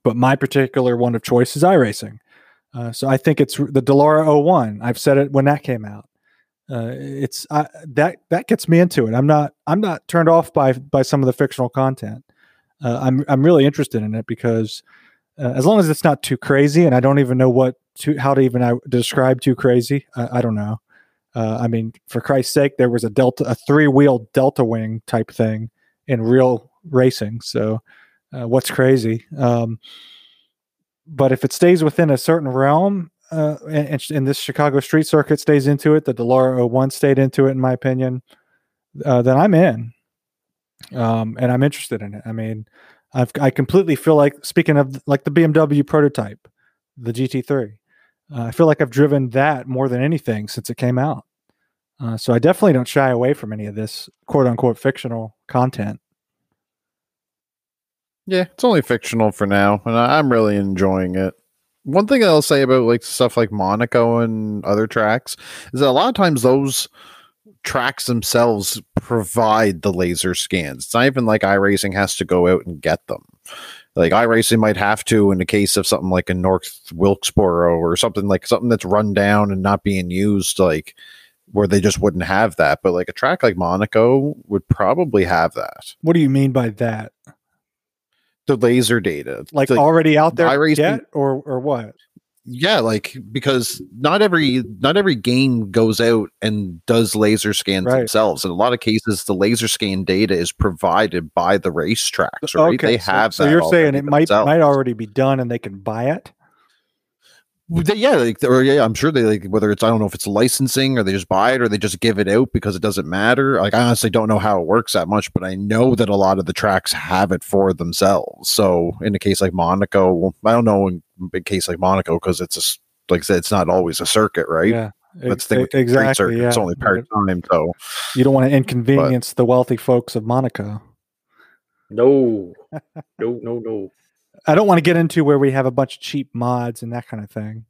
but my particular one of choice is iRacing. Uh, so I think it's the Dallara 01. I've said it when that came out. Uh, it's I, that that gets me into it. I'm not I'm not turned off by by some of the fictional content. Uh, I'm I'm really interested in it because uh, as long as it's not too crazy, and I don't even know what to how to even I describe too crazy. I, I don't know. Uh, I mean, for Christ's sake, there was a delta a three wheel delta wing type thing in real racing. So uh, what's crazy? Um, but if it stays within a certain realm, uh, and, and this Chicago street circuit stays into it, the Dallara 01 stayed into it, in my opinion, uh, then I'm in. Um, and I'm interested in it. I mean, I've, I completely feel like, speaking of like the BMW prototype, the GT3, uh, I feel like I've driven that more than anything since it came out. Uh, so I definitely don't shy away from any of this quote unquote fictional content. Yeah, it's only fictional for now, and I'm really enjoying it. One thing I'll say about like stuff like Monaco and other tracks is that a lot of times those tracks themselves provide the laser scans. It's not even like iRacing has to go out and get them. Like iRacing might have to in the case of something like a North Wilkesboro or something like something that's run down and not being used, like where they just wouldn't have that. But like a track like Monaco would probably have that. What do you mean by that? The laser data. Like Like, already out there iRacing- yet, or or what? Yeah like because not every not every game goes out and does laser scans Right. themselves in a lot of cases the laser scan data is provided by the racetracks right they so- have So, you're saying it might themselves. might already be done and they can buy it? Yeah like or yeah i'm sure they like whether it's i don't know if it's licensing or they just buy it or they just give it out because it doesn't matter like i honestly don't know how it works that much but i know that a lot of the tracks have it for themselves so in a case like monaco i don't know in a case like monaco because it's a s- like i said it's not always a circuit right Yeah, That's the thing with the street exactly. circuit. Yeah, It's only part time, so You don't want to inconvenience the wealthy folks of Monaco. No, no, no, no. I don't want to get into where we have a bunch of cheap mods and that kind of thing.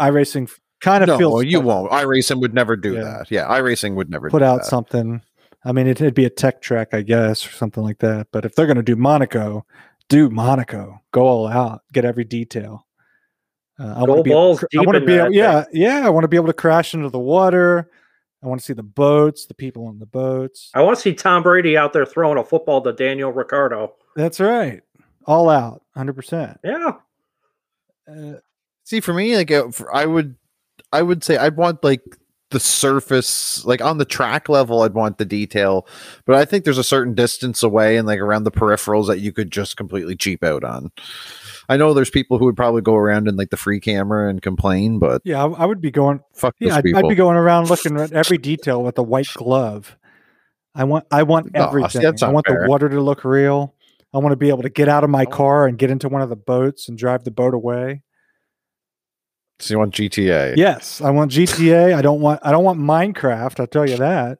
iRacing f- kind of no, feels you like won't. iRacing would never do Yeah. that. Yeah, iRacing would never put do out that. something. I mean, it'd be a tech track, I guess, or something like that. But if they're going to do Monaco, do Monaco. Go all out. Get every detail. Uh, I want to be. balls I want to be. Able, yeah, yeah. I want to be able to crash into the water. I want to see the boats, the people on the boats. I want to see Tom Brady out there throwing a football to Daniel Ricciardo. That's right. All out, hundred percent. Yeah, Uh, See, for me, like uh, for- I would, I would say I'd want like the surface, like on the track level, I'd want the detail. But I think there's a certain distance away and like around the peripherals that you could just completely cheap out on. I know there's people who would probably go around in like the free camera and complain, but yeah, I, I would be going. fuck Yeah, I'd. I'd be going around looking at every detail with a white glove. I want. I want everything. that's I want fair. the water to look real. I want to be able to get out of my oh. car and get into one of the boats and drive the boat away. So you want GTA? Yes, I want GTA. I don't want. I don't want Minecraft. I'll tell you that.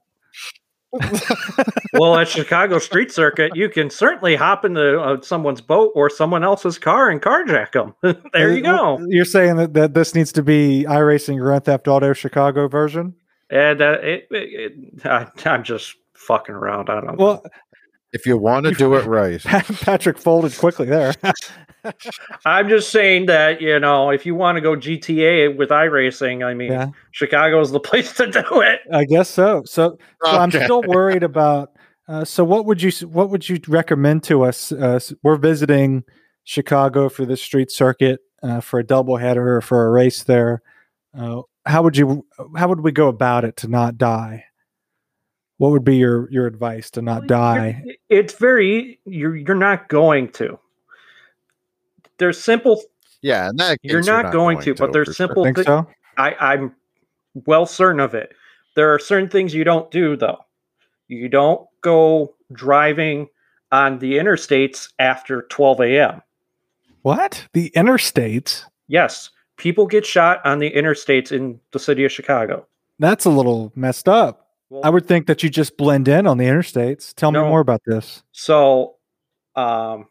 well, at Chicago Street Circuit, you can certainly hop into uh, someone's boat or someone else's car and carjack them. there you Uh, go. You're saying that, that this needs to be iRacing Grand Theft Auto Chicago version? And uh, it, it, it, I, I'm just fucking around. I don't. know. Well, If you want to do it right, Patrick folded quickly there. I'm just saying that you know, if you want to go GTA with iRacing, I mean, yeah, is the place to do it. I guess so. So, so I'm still worried about. Uh, so, what would you what would you recommend to us? Uh, we're visiting Chicago for the street circuit uh, for a doubleheader or for a race there. Uh, how would you how would we go about it to not die? What would be your your advice to not die? It's very you're you're not going to. There's simple. yeah, in that You're case, not, going, to, but there's for sure. simple. Thi- so? I, I'm well certain of it. There are certain things you don't do though. You don't go driving on the interstates after 12 a.m. What the interstates? Yes, people get shot on the interstates in the city of Chicago. That's a little messed up. Well, I would think that you just blend in on the interstates. Tell me more about this. so. Um,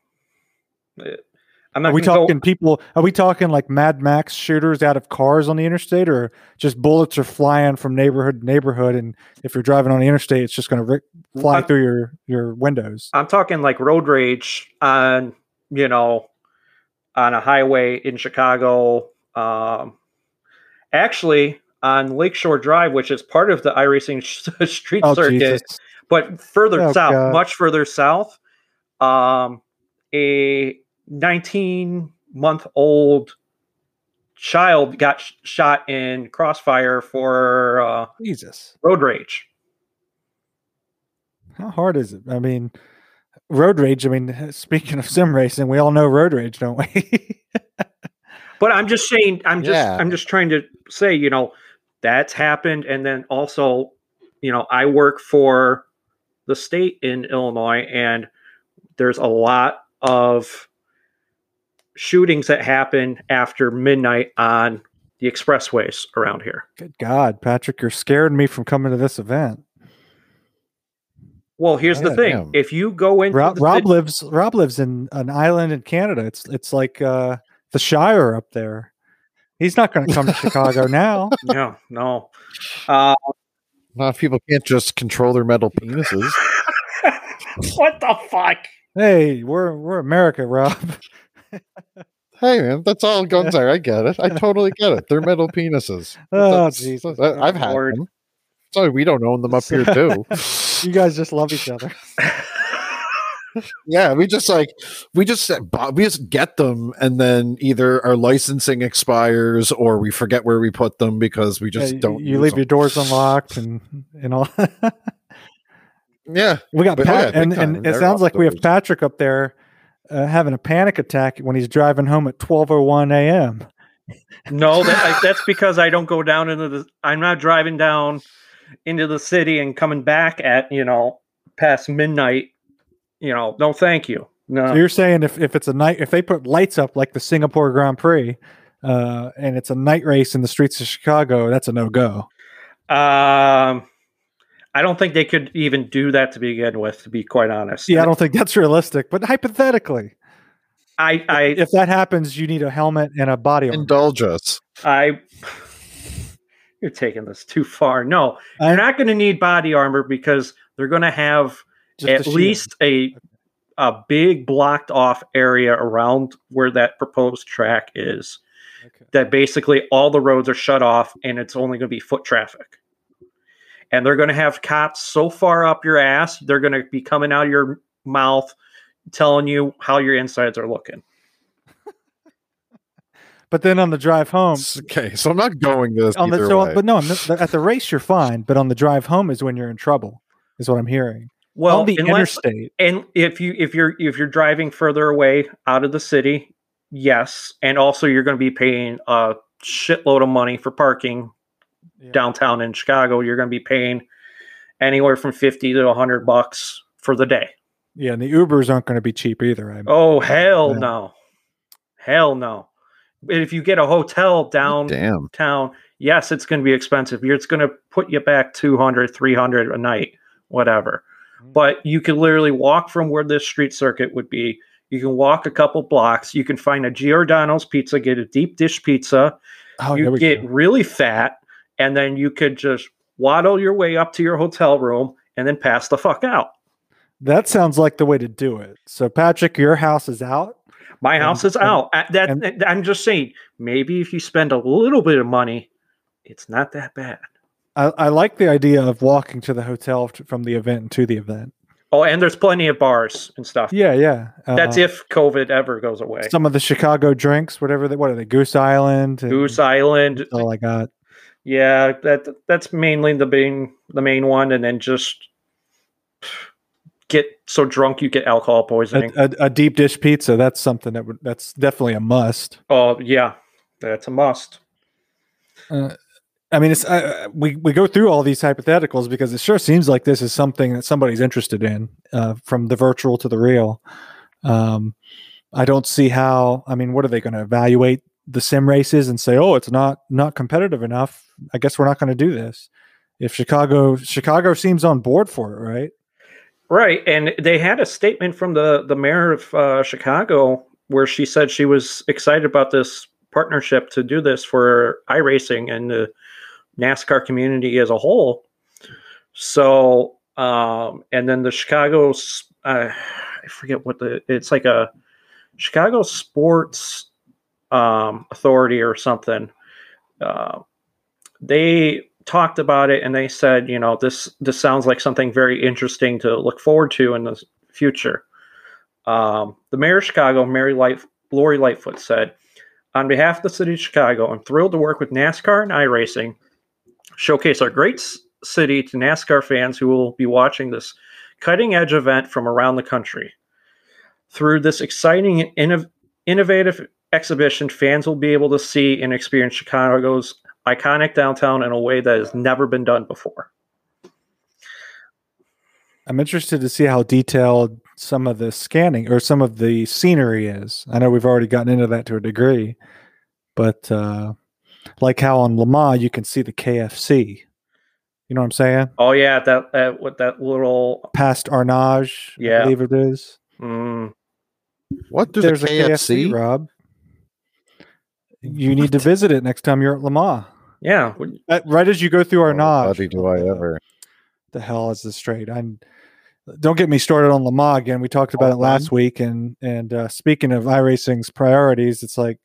I'm not Are we gonna go- talking people? Are we talking like Mad Max shooters out of cars on the interstate, or just bullets are flying from neighborhood to neighborhood? And if you're driving on the interstate, it's just going to fly I'm- through your your windows. I'm talking like road rage on, you know, on a highway in Chicago. Um, actually, on Lakeshore Drive, which is part of the iRacing Street Oh Circuit, Jesus! but further Oh, south, God. much further south, um, a 19 month old child got sh- shot in crossfire for uh, Jesus! road rage. How hard is it? I mean, road rage. I mean, speaking of sim racing, we all know road rage, don't we? But I'm just saying, I'm just, Yeah. I'm just trying to say, you know, that's happened, and then also, you know, I work for the state in Illinois, and there's a lot of shootings that happen after midnight on the expressways around here. Good God, Patrick, you're scaring me from coming to this event. Well, here's the thing: damn. if you go in, Rob, Rob cit- lives Rob lives in an island in Canada. It's it's like uh, the Shire up there. He's not going to come to Chicago now. no, no. Uh, Not if people can't just control their metal penises. what the fuck? Hey, we're we're America, Rob. Hey man, that's all guns are. I get it. I totally get it. They're metal penises. Oh, Jesus. I- I've had Lord. them. Sorry, we don't own them up here too. You guys just love each other. Yeah, we just like we just we just get them, and then either our licensing expires or we forget where we put them because we just Yeah, don't. you use leave them. your doors unlocked and and all. Yeah, we got But, oh, Pat, yeah, and, and it They're sounds off like we have. Patrick up there uh, having a panic attack when he's driving home at twelve or one a.m. No, that, I, that's because I don't go down into the. I'm not driving down into the city and coming back at you know past midnight. You know, no, thank you. No, So you're saying if, if it's a night, if they put lights up like the Singapore Grand Prix, uh, and it's a night race in the streets of Chicago, that's a no go. um, I don't think they could even do that to begin with. To be quite honest, Yeah, I don't think that's realistic, but hypothetically, I, I, if that happens, you need a helmet and a body armor. indulge us. I. You're taking this too far. No, I- you're not going to need body armor because they're going to have Just at shield. least a a big blocked off area around where that proposed track is. Okay. That basically all the roads are shut off and it's only going to be foot traffic. And they're going to have cops so far up your ass, they're going to be coming out of your mouth telling you how your insides are looking. But then on the drive home, Okay, so I'm not going this on the so, way. but no, on the- at the race you're fine, but on the drive home is when you're in trouble. Is what I'm hearing. Well, on the unless, interstate, and if you if you're if you're driving further away out of the city, yes, and also you're going to be paying a shitload of money for parking Yeah. downtown in Chicago. You're going to be paying anywhere from fifty to hundred bucks for the day. yeah, and the Ubers aren't going to be cheap either. I Oh hell Yeah. no, hell no! But if you get a hotel downtown, Damn. yes, it's going to be expensive. It's going to put you back 200, 300 a night, whatever. Mm. But you can literally walk from where this street circuit would be. You can walk a couple blocks. You can find a Giordano's pizza, get a deep dish pizza. oh, you get go. really fat, and then you could just waddle your way up to your hotel room and then pass the fuck out. That sounds like the way to do it. So, Patrick, your house is out. My And- house is and- out. That and- I'm just saying. Maybe if you spend a little bit of money, it's not that bad. I, I like the idea of walking to the hotel from the event to the event. Oh, and there's plenty of bars and stuff. Yeah, yeah. That's Uh, if COVID ever goes away. Some of the Chicago drinks, whatever they, what are they? Goose Island. and- Goose Island. that's all I got. Yeah, that that's mainly the main the main one, and then just get so drunk you get alcohol A, poisoning. a, a deep dish pizza. That's something that would. That's definitely a must. oh yeah, that's a must. Uh, I mean, it's uh, we we go through all these hypotheticals because it sure seems like this is something that somebody's interested in, uh, from the virtual to the real. Um, I don't see how. I mean, what are they going to evaluate the sim races and say, "Oh, it's not not competitive enough"? I guess we're not going to do this. If Chicago Chicago seems on board for it, right? Right, and they had a statement from the the mayor of uh, Chicago where she said she was excited about this partnership to do this for iRacing and the NASCAR community as a whole. So, um, and then the Chicago, uh, I forget what the it's like a Chicago Sports um, Authority or something. Uh, they talked about it and they said, you know, this this sounds like something very interesting to look forward to in the future. Um, the mayor of Chicago, Mary Light, Lori Lightfoot, said, on behalf of the city of Chicago, I'm thrilled to work with NASCAR and iRacing, showcase our great city to NASCAR fans who will be watching this cutting edge event from around the country. Through this exciting and innov- innovative exhibition, fans will be able to see and experience Chicago's iconic downtown in a way that has never been done before. I'm interested to see how detailed some of the scanning or some of the scenery is. I know we've already gotten into that to a degree, but uh, like how on Le Mans you can see the KFC. You know what I'm saying? Oh yeah, that that with that little Past Arnage, Yeah. I believe it is. mm, What? There's, There's, a a KFC. KFC, Rob. You need to visit it next time you're at Le Mans. yeah. Uh, right as you go through Oh, Arnage. buddy, do I ever? the hell is this straight? I'm. Don't get me started on Le Mans again. We talked about it Hold last week, and and uh, speaking of iRacing's priorities, it's like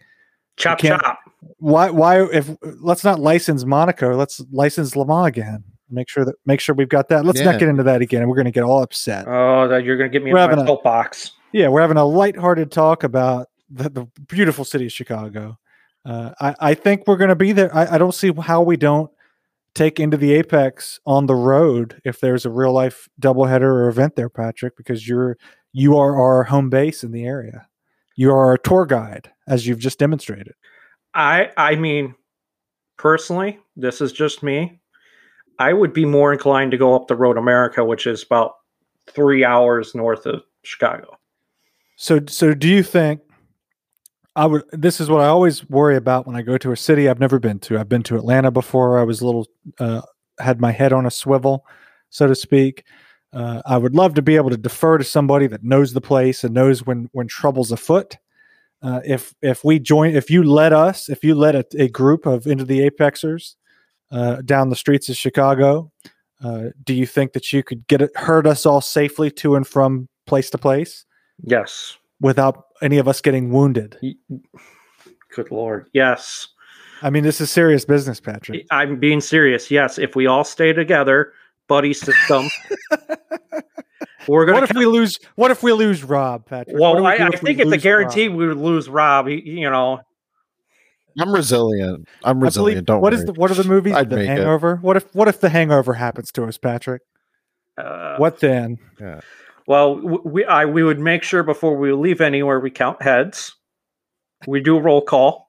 Chop chop. Why why if let's not license Monaco, let's license Le Mans again. Make sure that make sure we've got that. Let's Yeah. not get into that again. We're going to get all upset. Oh, that you're gonna get me We're in my a- soapbox. yeah, we're having a lighthearted talk about the, the beautiful city of Chicago. Uh, I, I think we're going to be there. I, I don't see how we don't take into the Apex on the road if there's a real life doubleheader or event there, Patrick, because you're you are our home base in the area. You are our tour guide, as you've just demonstrated. I I mean, personally, this is just me. I would be more inclined to go up the road America, which is about three hours north of Chicago. So, so do you think I would? This is what I always worry about when I go to a city I've never been to. I've been to Atlanta before. I was a little uh, had my head on a swivel, so to speak. Uh, I would love to be able to defer to somebody that knows the place and knows when when trouble's afoot. Uh, if if we join, if you let us, if you let a, a group of into the apexers uh, down the streets of Chicago, uh, do you think that you could get it, herd us all safely to and from place to place? Yes. without any of us getting wounded. Good lord. Yes. I mean, this is serious business, Patrick. I'm being serious. Yes. If we all stay together, buddy system, we're gonna. What if we lose? What if we lose Rob, Patrick? Well, we I, do I if we think it's a guarantee Rob? we would lose Rob. He, you know, I'm resilient. I'm resilient. believe, Don't what worry. is the what are the movies? I'd the make it. Hangover. What if what if the Hangover happens to us, Patrick? uh, What then? Well, we I we would make sure before we leave anywhere we count heads. We do a roll call,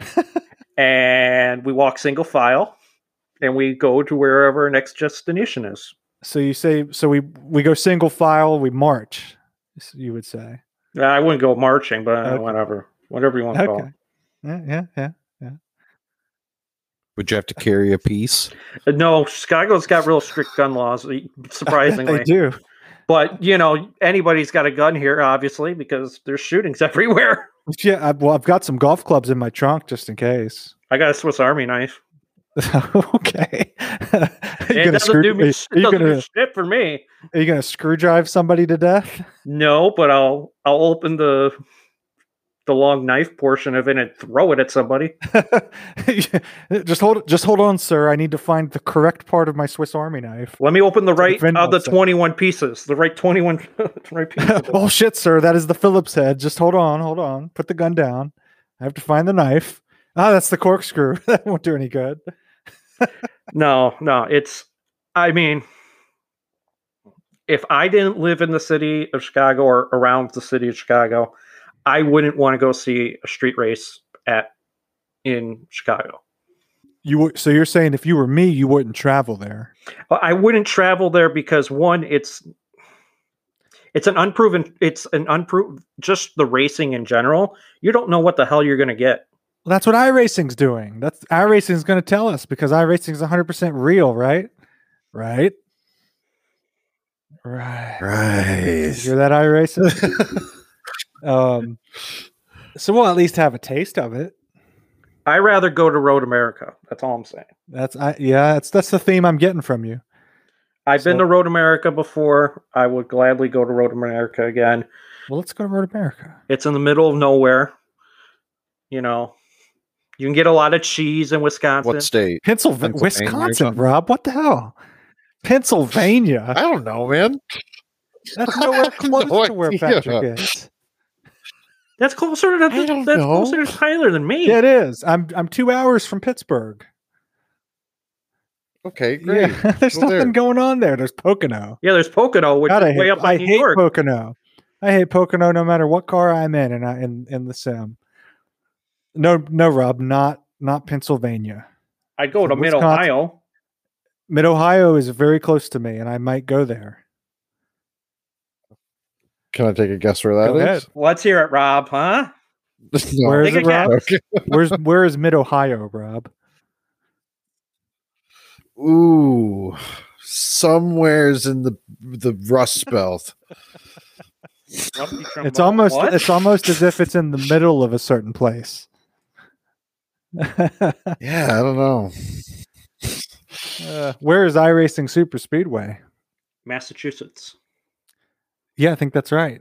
and we walk single file, and we go to wherever our next destination is. So you say so we we go single file, we march. You would say. Yeah, I wouldn't go marching, but uh, Okay. whatever, whatever you want to call. Okay. Yeah, yeah, yeah. Would you have to carry a piece? Uh, No, Chicago's got real strict gun laws, surprisingly. they do. But you know, anybody's got a gun here, obviously, because there's shootings everywhere. Yeah. I, well, I've got some golf clubs in my trunk just in case. I got a Swiss Army knife. okay. You It gonna doesn't screw? do me. you, are you doesn't do gonna shit for me. are you gonna screw drive somebody to death? No, but I'll I'll open the the long knife portion of it and throw it at somebody. just hold just hold on, sir. I need to find the correct part of my Swiss Army knife. Let me open the right of the twenty one pieces. The right twenty one right pieces. Bullshit, sir. That is the Phillips head. Just hold on, hold on. Put the gun down. I have to find the knife. Ah, that's the corkscrew. that won't do any good. No, no, it's I mean if I didn't live in the city of Chicago or around the city of Chicago, I wouldn't want to go see a street race at in Chicago. You would- so you're saying if you were me, you wouldn't travel there. I wouldn't travel there because one, it's it's an unproven, it's an unproven, just the racing in general. You don't know what the hell you're going to get. Well, that's what iRacing's doing. That's iRacing's going to tell us because iRacing's 100% real, right? Right. Right. Right. Hear that iRacing? um, so we'll at least have a taste of it. I rather go to Road America. That's all I'm saying. That's I yeah, that's that's the theme I'm getting from you. I've been to Road America before. I would gladly go to Road America again. Well, let's go to Road America. It's in the middle of nowhere. You know, you can get a lot of cheese in Wisconsin. What state? Pennsylvania, Pennsylvania Wisconsin. Rob. What the hell? Pennsylvania. I don't know, man. That's nowhere close no to where. Patrick is. that's closer to that's that's know. closer to Tyler than me. Yeah, it is. I'm I'm two hours from Pittsburgh. Okay, great. Yeah, there's Go there. nothing going on there. There's Pocono. Yeah, there's Pocono, which God, I is way hate, up I New hate York. Pocono. I hate Pocono no matter what car I'm in and I in, in the sim. No, no, Rob, not not Pennsylvania. I'd go So to Mid Ohio. Mid Ohio is very close to me, and I might go there. Can I take a guess where that Go is? ahead. Let's hear it, Rob. Huh? No. Where is it, Rob? Okay. Where's where is Mid Ohio, Rob? Ooh, somewhere's in the the Rust Belt. It's almost What? it's almost as if it's in the middle of a certain place. Yeah, I don't know. Uh, where is iRacing Super Speedway? Massachusetts. Yeah, I think that's right.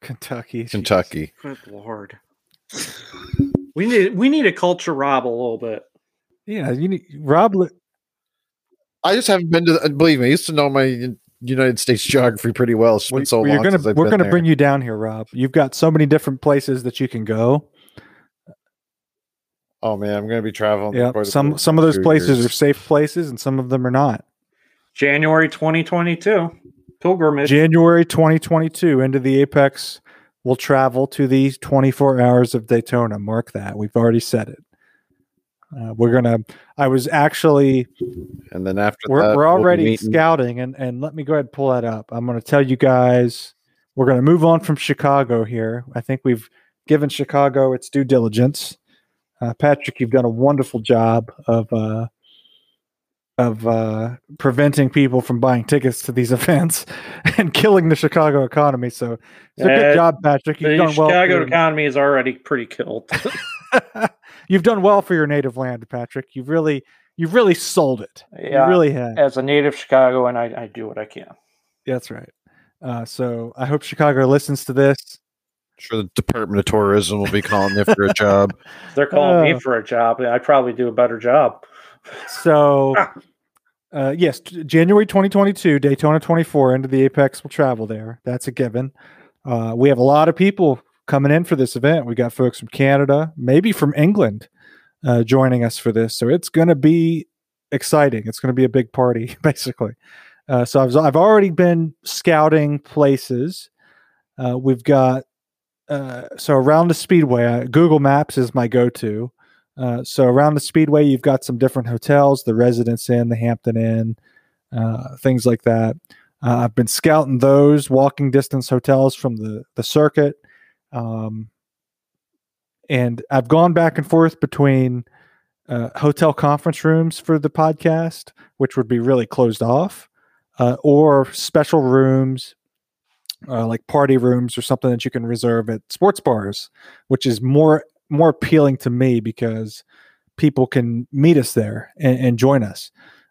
Kentucky. Kentucky. Good lord. We need we need to culture Rob a little bit. Yeah, you need Rob. li- I just haven't been to. The, believe me, I used to know my United States geography pretty well. It's been we- so we're long gonna since I've we're gonna bring you down here, Rob. You've got so many different places that you can go. Oh man, I'm gonna be traveling. Yeah, some some of those places years. are safe places, and some of them are not. January 2022. Pilgrimage. January 2022 into the Apex We'll travel to the 24 hours of Daytona. Mark that. We've already said it. Uh, we're gonna. I was actually. and then after We're, that, we're we'll already scouting, and and let me go ahead and pull that up. I'm going to tell you guys. We're going to move on from Chicago here. I think we've given Chicago its due diligence. Uh, Patrick, you've done a wonderful job of uh, of uh, preventing people from buying tickets to these events and killing the Chicago economy. So it's a good Uh, job, Patrick. You've the done well. for Chicago economy is already pretty killed. you've done well for your native land, Patrick. You've really you've really sold it. Yeah. You really have. As a native Chicagoan, I, I do what I can. That's right. Uh, so I hope Chicago listens to this. Sure the Department of Tourism will be calling you for a job. They're calling Uh. me for a job, I'd probably do a better job. So, uh, yes, January 2022, Daytona 24 into the Apex will travel there. That's a given. Uh, we have a lot of people coming in for this event. We got folks from Canada, maybe from England, uh, joining us for this. So it's going to be exciting. It's going to be a big party, basically. Uh, so I've, I've already been scouting places. Uh, we've got uh, so around the speedway. Uh, Google Maps is my go-to. Uh, so around the speedway, you've got some different hotels, the Residence Inn, the Hampton Inn, uh, things like that. Uh, I've been scouting those walking distance hotels from the the circuit, um, and I've gone back and forth between hotel conference rooms for the podcast, which would be really closed off, or special rooms. Uh, like party rooms or something that you can reserve at sports bars, which is more more appealing to me because people can meet us there and, and join us.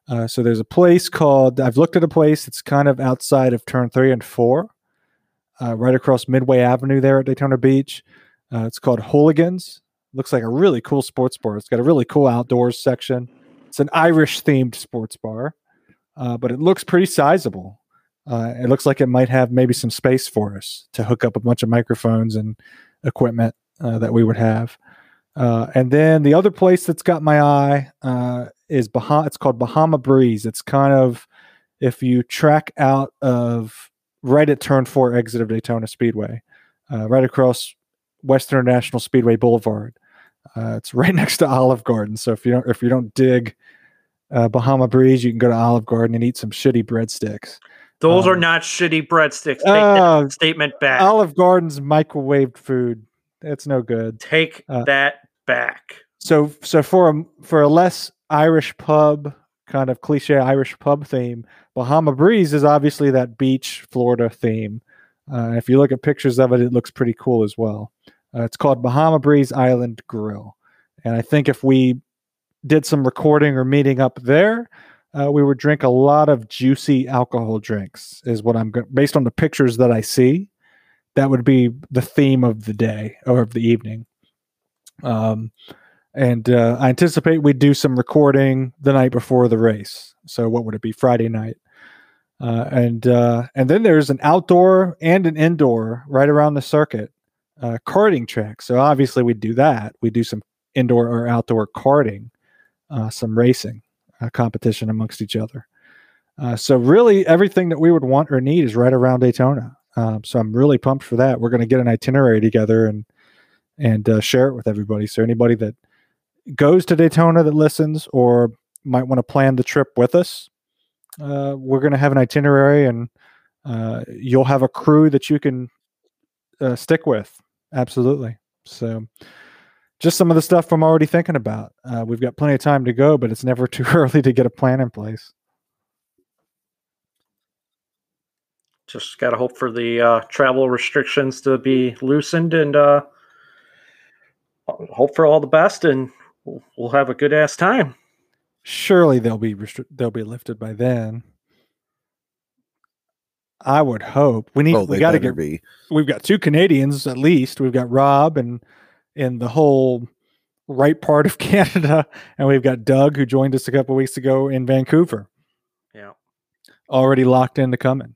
Uh, so there's a place called I've looked at a place that's kind of outside of turn three and four, uh, right across Midway Avenue there at Daytona Beach. Uh, it's called Hooligans. Looks like a really cool sports bar. It's got a really cool outdoors section. It's an Irish themed sports bar, uh, but it looks pretty sizable. Uh, it looks like it might have maybe some space for us to hook up a bunch of microphones and equipment uh, that we would have. Uh, and then the other place that's got my eye uh, is Bahama. It's called Bahama Breeze. It's kind of if you track out of right at turn four exit of Daytona Speedway, uh, right across Western International Speedway Boulevard. Uh, it's right next to Olive Garden. So if you don't if you don't dig Bahama Breeze, you can go to Olive Garden and eat some shitty breadsticks. Those are Um, not shitty breadsticks. Take that statement back. Olive Garden's microwaved food. It's no good. Take uh, that back. So so for a for a less Irish pub kind of cliche Irish pub theme, Bahama Breeze is obviously that beach Florida theme. Uh, if you look at pictures of it, it looks pretty cool as well. Uh, it's called Bahama Breeze Island Grill, and I think if we did some recording or meeting up there, uh, we would drink a lot of juicy alcohol drinks. Is what I'm go- based on the pictures that I see. That would be the theme of the day or of the evening. Um, and uh, I anticipate we'd do some recording the night before the race. So what would it be? Friday night. Uh, and uh, and then there's an outdoor and an indoor right around the circuit uh, karting track. So obviously we'd do that. We do some indoor or outdoor karting, uh, some racing uh, competition amongst each other. Uh, so really everything that we would want or need is right around Daytona. Um, so I'm really pumped for that. We're going to get an itinerary together and and uh, share it with everybody. So anybody that goes to Daytona that listens or might want to plan the trip with us, uh, we're going to have an itinerary and uh, you'll have a crew that you can uh, stick with. Absolutely. So just some of the stuff I'm already thinking about. Uh, we've got plenty of time to go, but it's never too early to get a plan in place. Just got to hope for the uh, travel restrictions to be loosened and uh, hope for all the best, and we'll, we'll have a good ass time. Surely they'll be restri- they'll be lifted by then. I would hope. We need. Oh, we got to get. be. We've got two Canadians at least. We've got Rob and in the whole right part of Canada, and we've got Doug who joined us a couple weeks ago in Vancouver, Yeah. already locked into coming.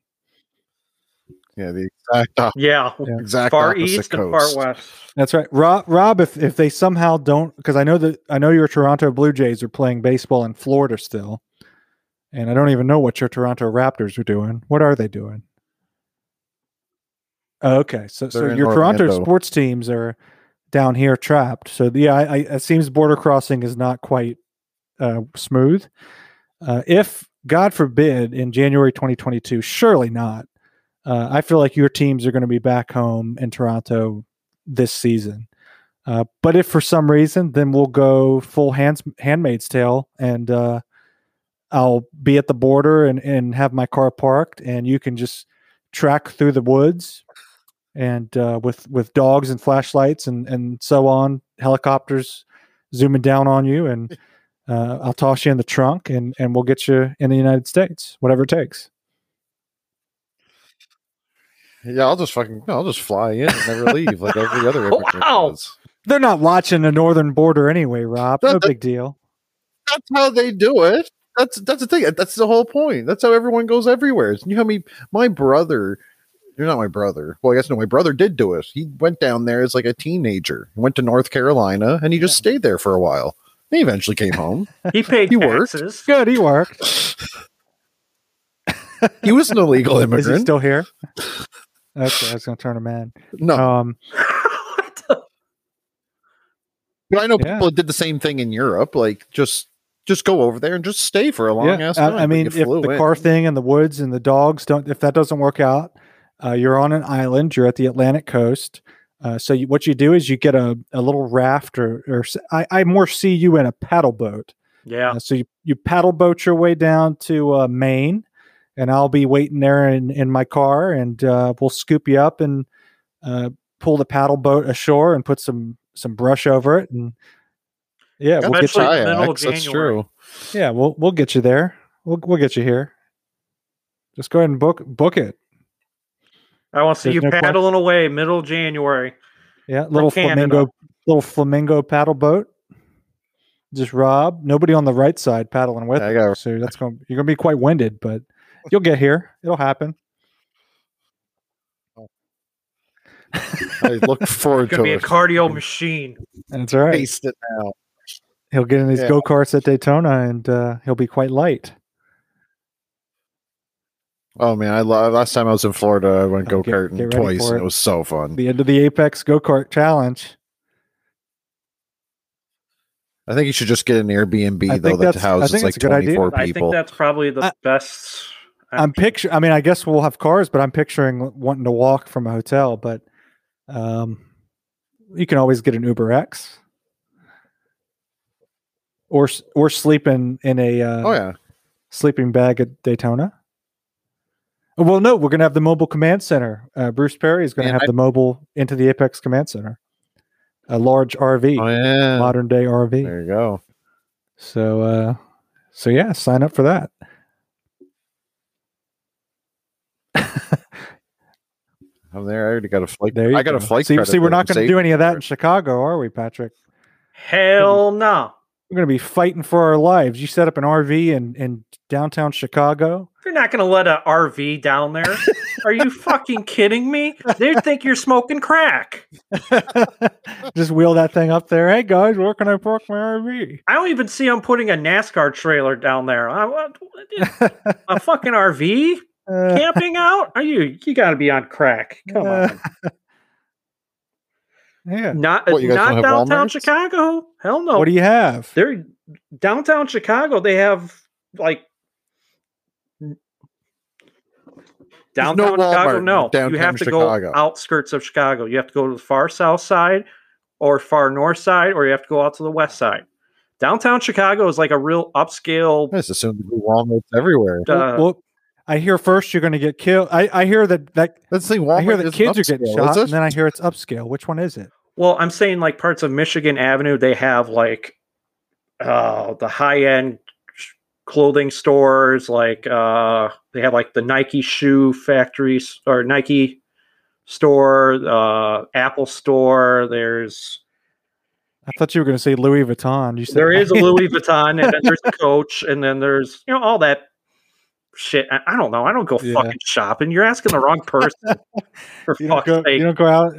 Yeah, the exact op- Yeah. Yeah. exact Far opposite east and coast. far west. That's right, Rob. Rob, if if they somehow don't, because I know that I know your Toronto Blue Jays are playing baseball in Florida still, and I don't even know what your Toronto Raptors are doing. What are they doing? Okay, so so They're in your Toronto sports teams are down here trapped. So yeah, I, I, it seems border crossing is not quite uh, smooth. Uh, if God forbid in January 2022, surely not. Uh, I feel like your teams are going to be back home in Toronto this season. Uh, but if for some reason, then we'll go full hands, Handmaid's Tale, and uh, I'll be at the border and, and have my car parked, and you can just track through the woods, and uh, with with dogs and flashlights and and so on, helicopters zooming down on you, and uh, I'll toss you in the trunk, and and we'll get you in the United States, whatever it takes. Yeah, I'll just fucking I'll just fly in and never leave like every other immigrant Wow. does. They're not watching the northern border anyway, Rob. No That- that- big deal. That's how they do it. That's that's the thing. That's the whole point. That's how everyone goes everywhere. You know how me my brother you're not my brother. Well, I guess no, my brother did do it. He went down there as like a teenager. He went to North Carolina and he just stayed there for a while. He eventually came home. He paid He worked. taxes. Good, he worked. He was an illegal immigrant. Is he immigrant. still here? Okay, I was going to turn him in. no, Um, but I know yeah. people that did the same thing in Europe. Like just just go over there and just stay for a long yeah, ass I, time. I mean, if the in. car thing and the woods and the dogs don't, if that doesn't work out, uh, you're on an island. You're at the Atlantic coast. Uh, so you, what you do is you get a, a little raft, or, or s- I, I more see you in a paddle boat. Yeah. Uh, so you, you paddle boat your way down to uh, Maine, and I'll be waiting there in, in my car, and uh, we'll scoop you up and uh, pull the paddle boat ashore and put some some brush over it, and yeah, we'll get you. the Kayaks, that's true. Yeah, we'll we'll get you there. We'll we'll get you here. Just go ahead and book book it. I want to see There's you no question. paddling away middle January. Yeah, little Canada. flamingo little flamingo paddle boat. Just Rob, nobody on the right side paddling with. Yeah, I it. got- So that's going you're going to be quite winded, but you'll get here. It'll happen. I look forward Gonna to be a it. cardio machine. And it's all right. Taste it now. He'll get in his Yeah. go karts at Daytona, and uh, he'll be quite light. Oh man, I love. Last time I was in Florida, I went Oh, go karting twice, and it. it was so fun. The end of the Apex Go Kart Challenge. I think you should just get an Airbnb I though think that that's- I houses like it's a good idea. twenty four I think that's probably the I- best. I'm picture. I mean, I guess we'll have cars, but I'm picturing wanting to walk from a hotel. But um, you can always get an Uber X, or s- or sleep in in a uh, oh yeah, sleeping bag at Daytona. Well, no, we're going to have the mobile command center. Uh, Bruce Perry is going to have I- the mobile into the Apex Command Center, a large RV, oh yeah. modern day RV. There you go. So, uh, so yeah, sign up for that. I'm there. I already got a flight. There you I got go. a flight. See, see, we're not going to do any of that in. Chicago, are we, Patrick? Hell no. We're going to be fighting for our lives. You set up an RV in in downtown Chicago. You're not going to let a RV down there. Are you fucking kidding me? They'd think you're smoking crack. Just wheel that thing up there. Hey guys, where can I park my RV? I don't even see I'm putting a NASCAR trailer down there. I, a fucking RV Uh, camping out? Are you? You got to be on crack. Come on. Yeah. Not What, you guys not have downtown Walmarts? Chicago. Hell no. What do you have? They're downtown Chicago. They have like downtown no Chicago. Walmart No, you have to Chicago. go outskirts of Chicago. You have to go to the far south side, or far north side, or you have to go out to the west side. Downtown Chicago is like a real upscale. I just assume there'd be Walmarts everywhere. Uh, well, I hear first you're going to get killed. I, I hear that that That's the thing. I hear Walmart that isn't kids are getting shot, and then I hear it's upscale. Which one is it? Well, I'm saying like parts of Michigan Avenue, they have like uh the high end clothing stores, like uh they have like the Nike shoe factories or Nike store, uh Apple store. There's I thought you were going to say Louis Vuitton. You said there is a Louis Vuitton, and then there's a Coach, and then there's you know all that shit. I, I don't know. I don't go Yeah. fucking shopping. You're asking the wrong person. For you fuck's go, sake. you don't go out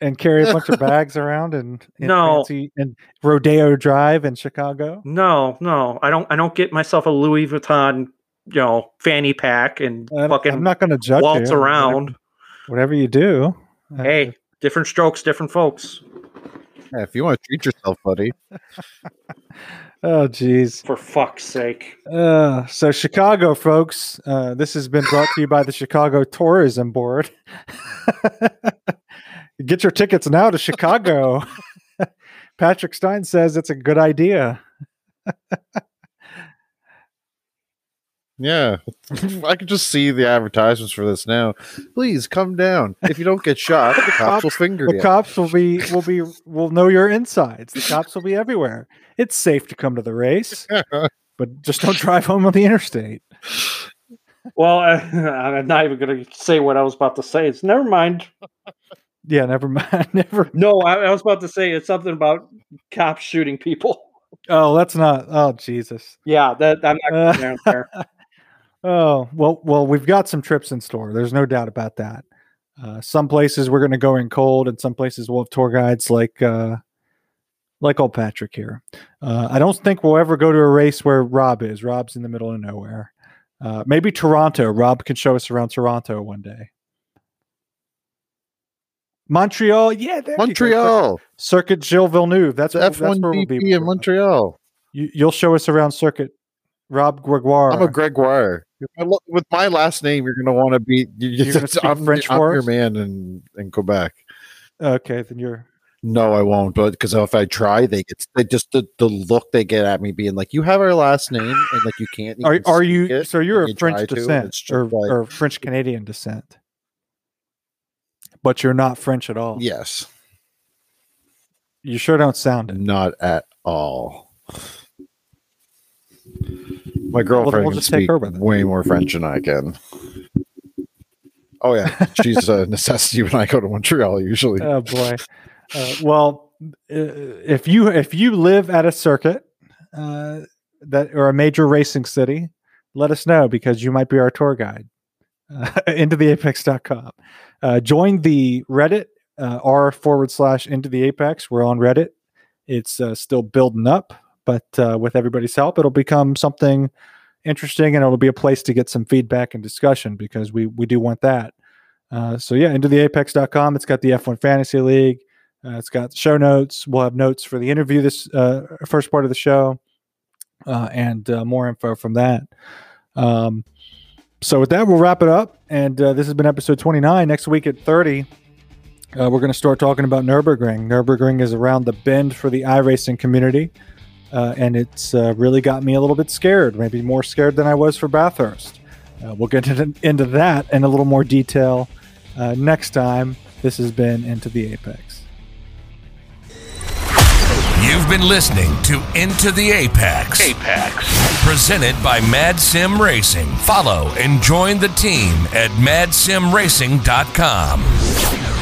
and carry a bunch of bags around and, and No. fancy and Rodeo Drive in Chicago. No, no, I don't. I don't get myself a Louis Vuitton, you know, fanny pack and I- fucking I'm not going to judge waltz you. around. Whatever you do. Uh, Hey, different strokes, different folks. Yeah, if you want to treat yourself, buddy. Oh, geez. For fuck's sake. Uh, so Chicago, folks. Uh, this has been brought to you by the Chicago Tourism Board. Get your tickets now to Chicago. Patrick Stein says it's a good idea. Yeah, I can just see the advertisements for this now. Please come down. If you don't get shot, the cops will finger The you. cops will be will be will know your insides. The cops will be everywhere. It's safe to come to the race, but just don't drive home on the interstate. Well, I, I'm not even going to say what I was about to say. It's never mind. Yeah, never mind. Never. No, I, I was about to say it's something about cops shooting people. Oh, that's not. Oh, Jesus. Yeah, that I'm not Uh, going down there. Oh well, well, we've got some trips in store. There's no doubt about that. Uh, some places we're going to go in cold, and some places we'll have tour guides like uh, like old Patrick here. Uh, I don't think we'll ever go to a race where Rob is. Rob's in the middle of nowhere. Uh, maybe Toronto. Rob can show us around Toronto one day. Montreal, yeah, there. Montreal, Circuit Gilles Villeneuve. That's the F that's one we'll be. In Montreal. You, you'll show us around Circuit. Rob Gregoire. I'm a Gregoire. If I look- With my last name, you're going to want to be. You, gonna I'm, French I'm your man in in Quebec. okay, then you're. No, I won't. But because if I try, they get they just the, the look they get at me being like, "You have our last name, and like you can't." Are, are you? it, So you're you French descent or, like- or French Canadian descent, but you're not French at all. Yes, You sure don't sound it. not at all. My we'll girlfriend can just take speak way more French than I can. Oh yeah, she's a necessity when I go to Montreal. Usually, Oh boy. Uh, well, if you if you live at a circuit uh, that or a major racing city, let us know because you might be our tour guide. Uh, into the apex.com. Uh, join the Reddit uh, r forward slash into the apex. We're on Reddit. It's uh, still building up, but uh, with everybody's help, it'll become something interesting and it'll be a place to get some feedback and discussion because we we do want that. Uh, so yeah, into the apex.com. It's got the F1 Fantasy League. Uh, it's got show notes. We'll have notes for the interview this uh, first part of the show, uh, and uh, more info from that. Um, so with that, we'll wrap it up. And uh, this has been episode 29. Next week at 30, uh, we're going to start talking about Nurburgring. Nurburgring is around the bend for the iRacing community, uh, and it's uh, really got me a little bit scared. Maybe more scared than I was for Bathurst. Uh, we'll get into, that in a little more detail uh, next time. This has been Into the Apex. You've been listening to Into the Apex. Apex. Presented by Mad Sim Racing. Follow and join the team at madsimracing.com.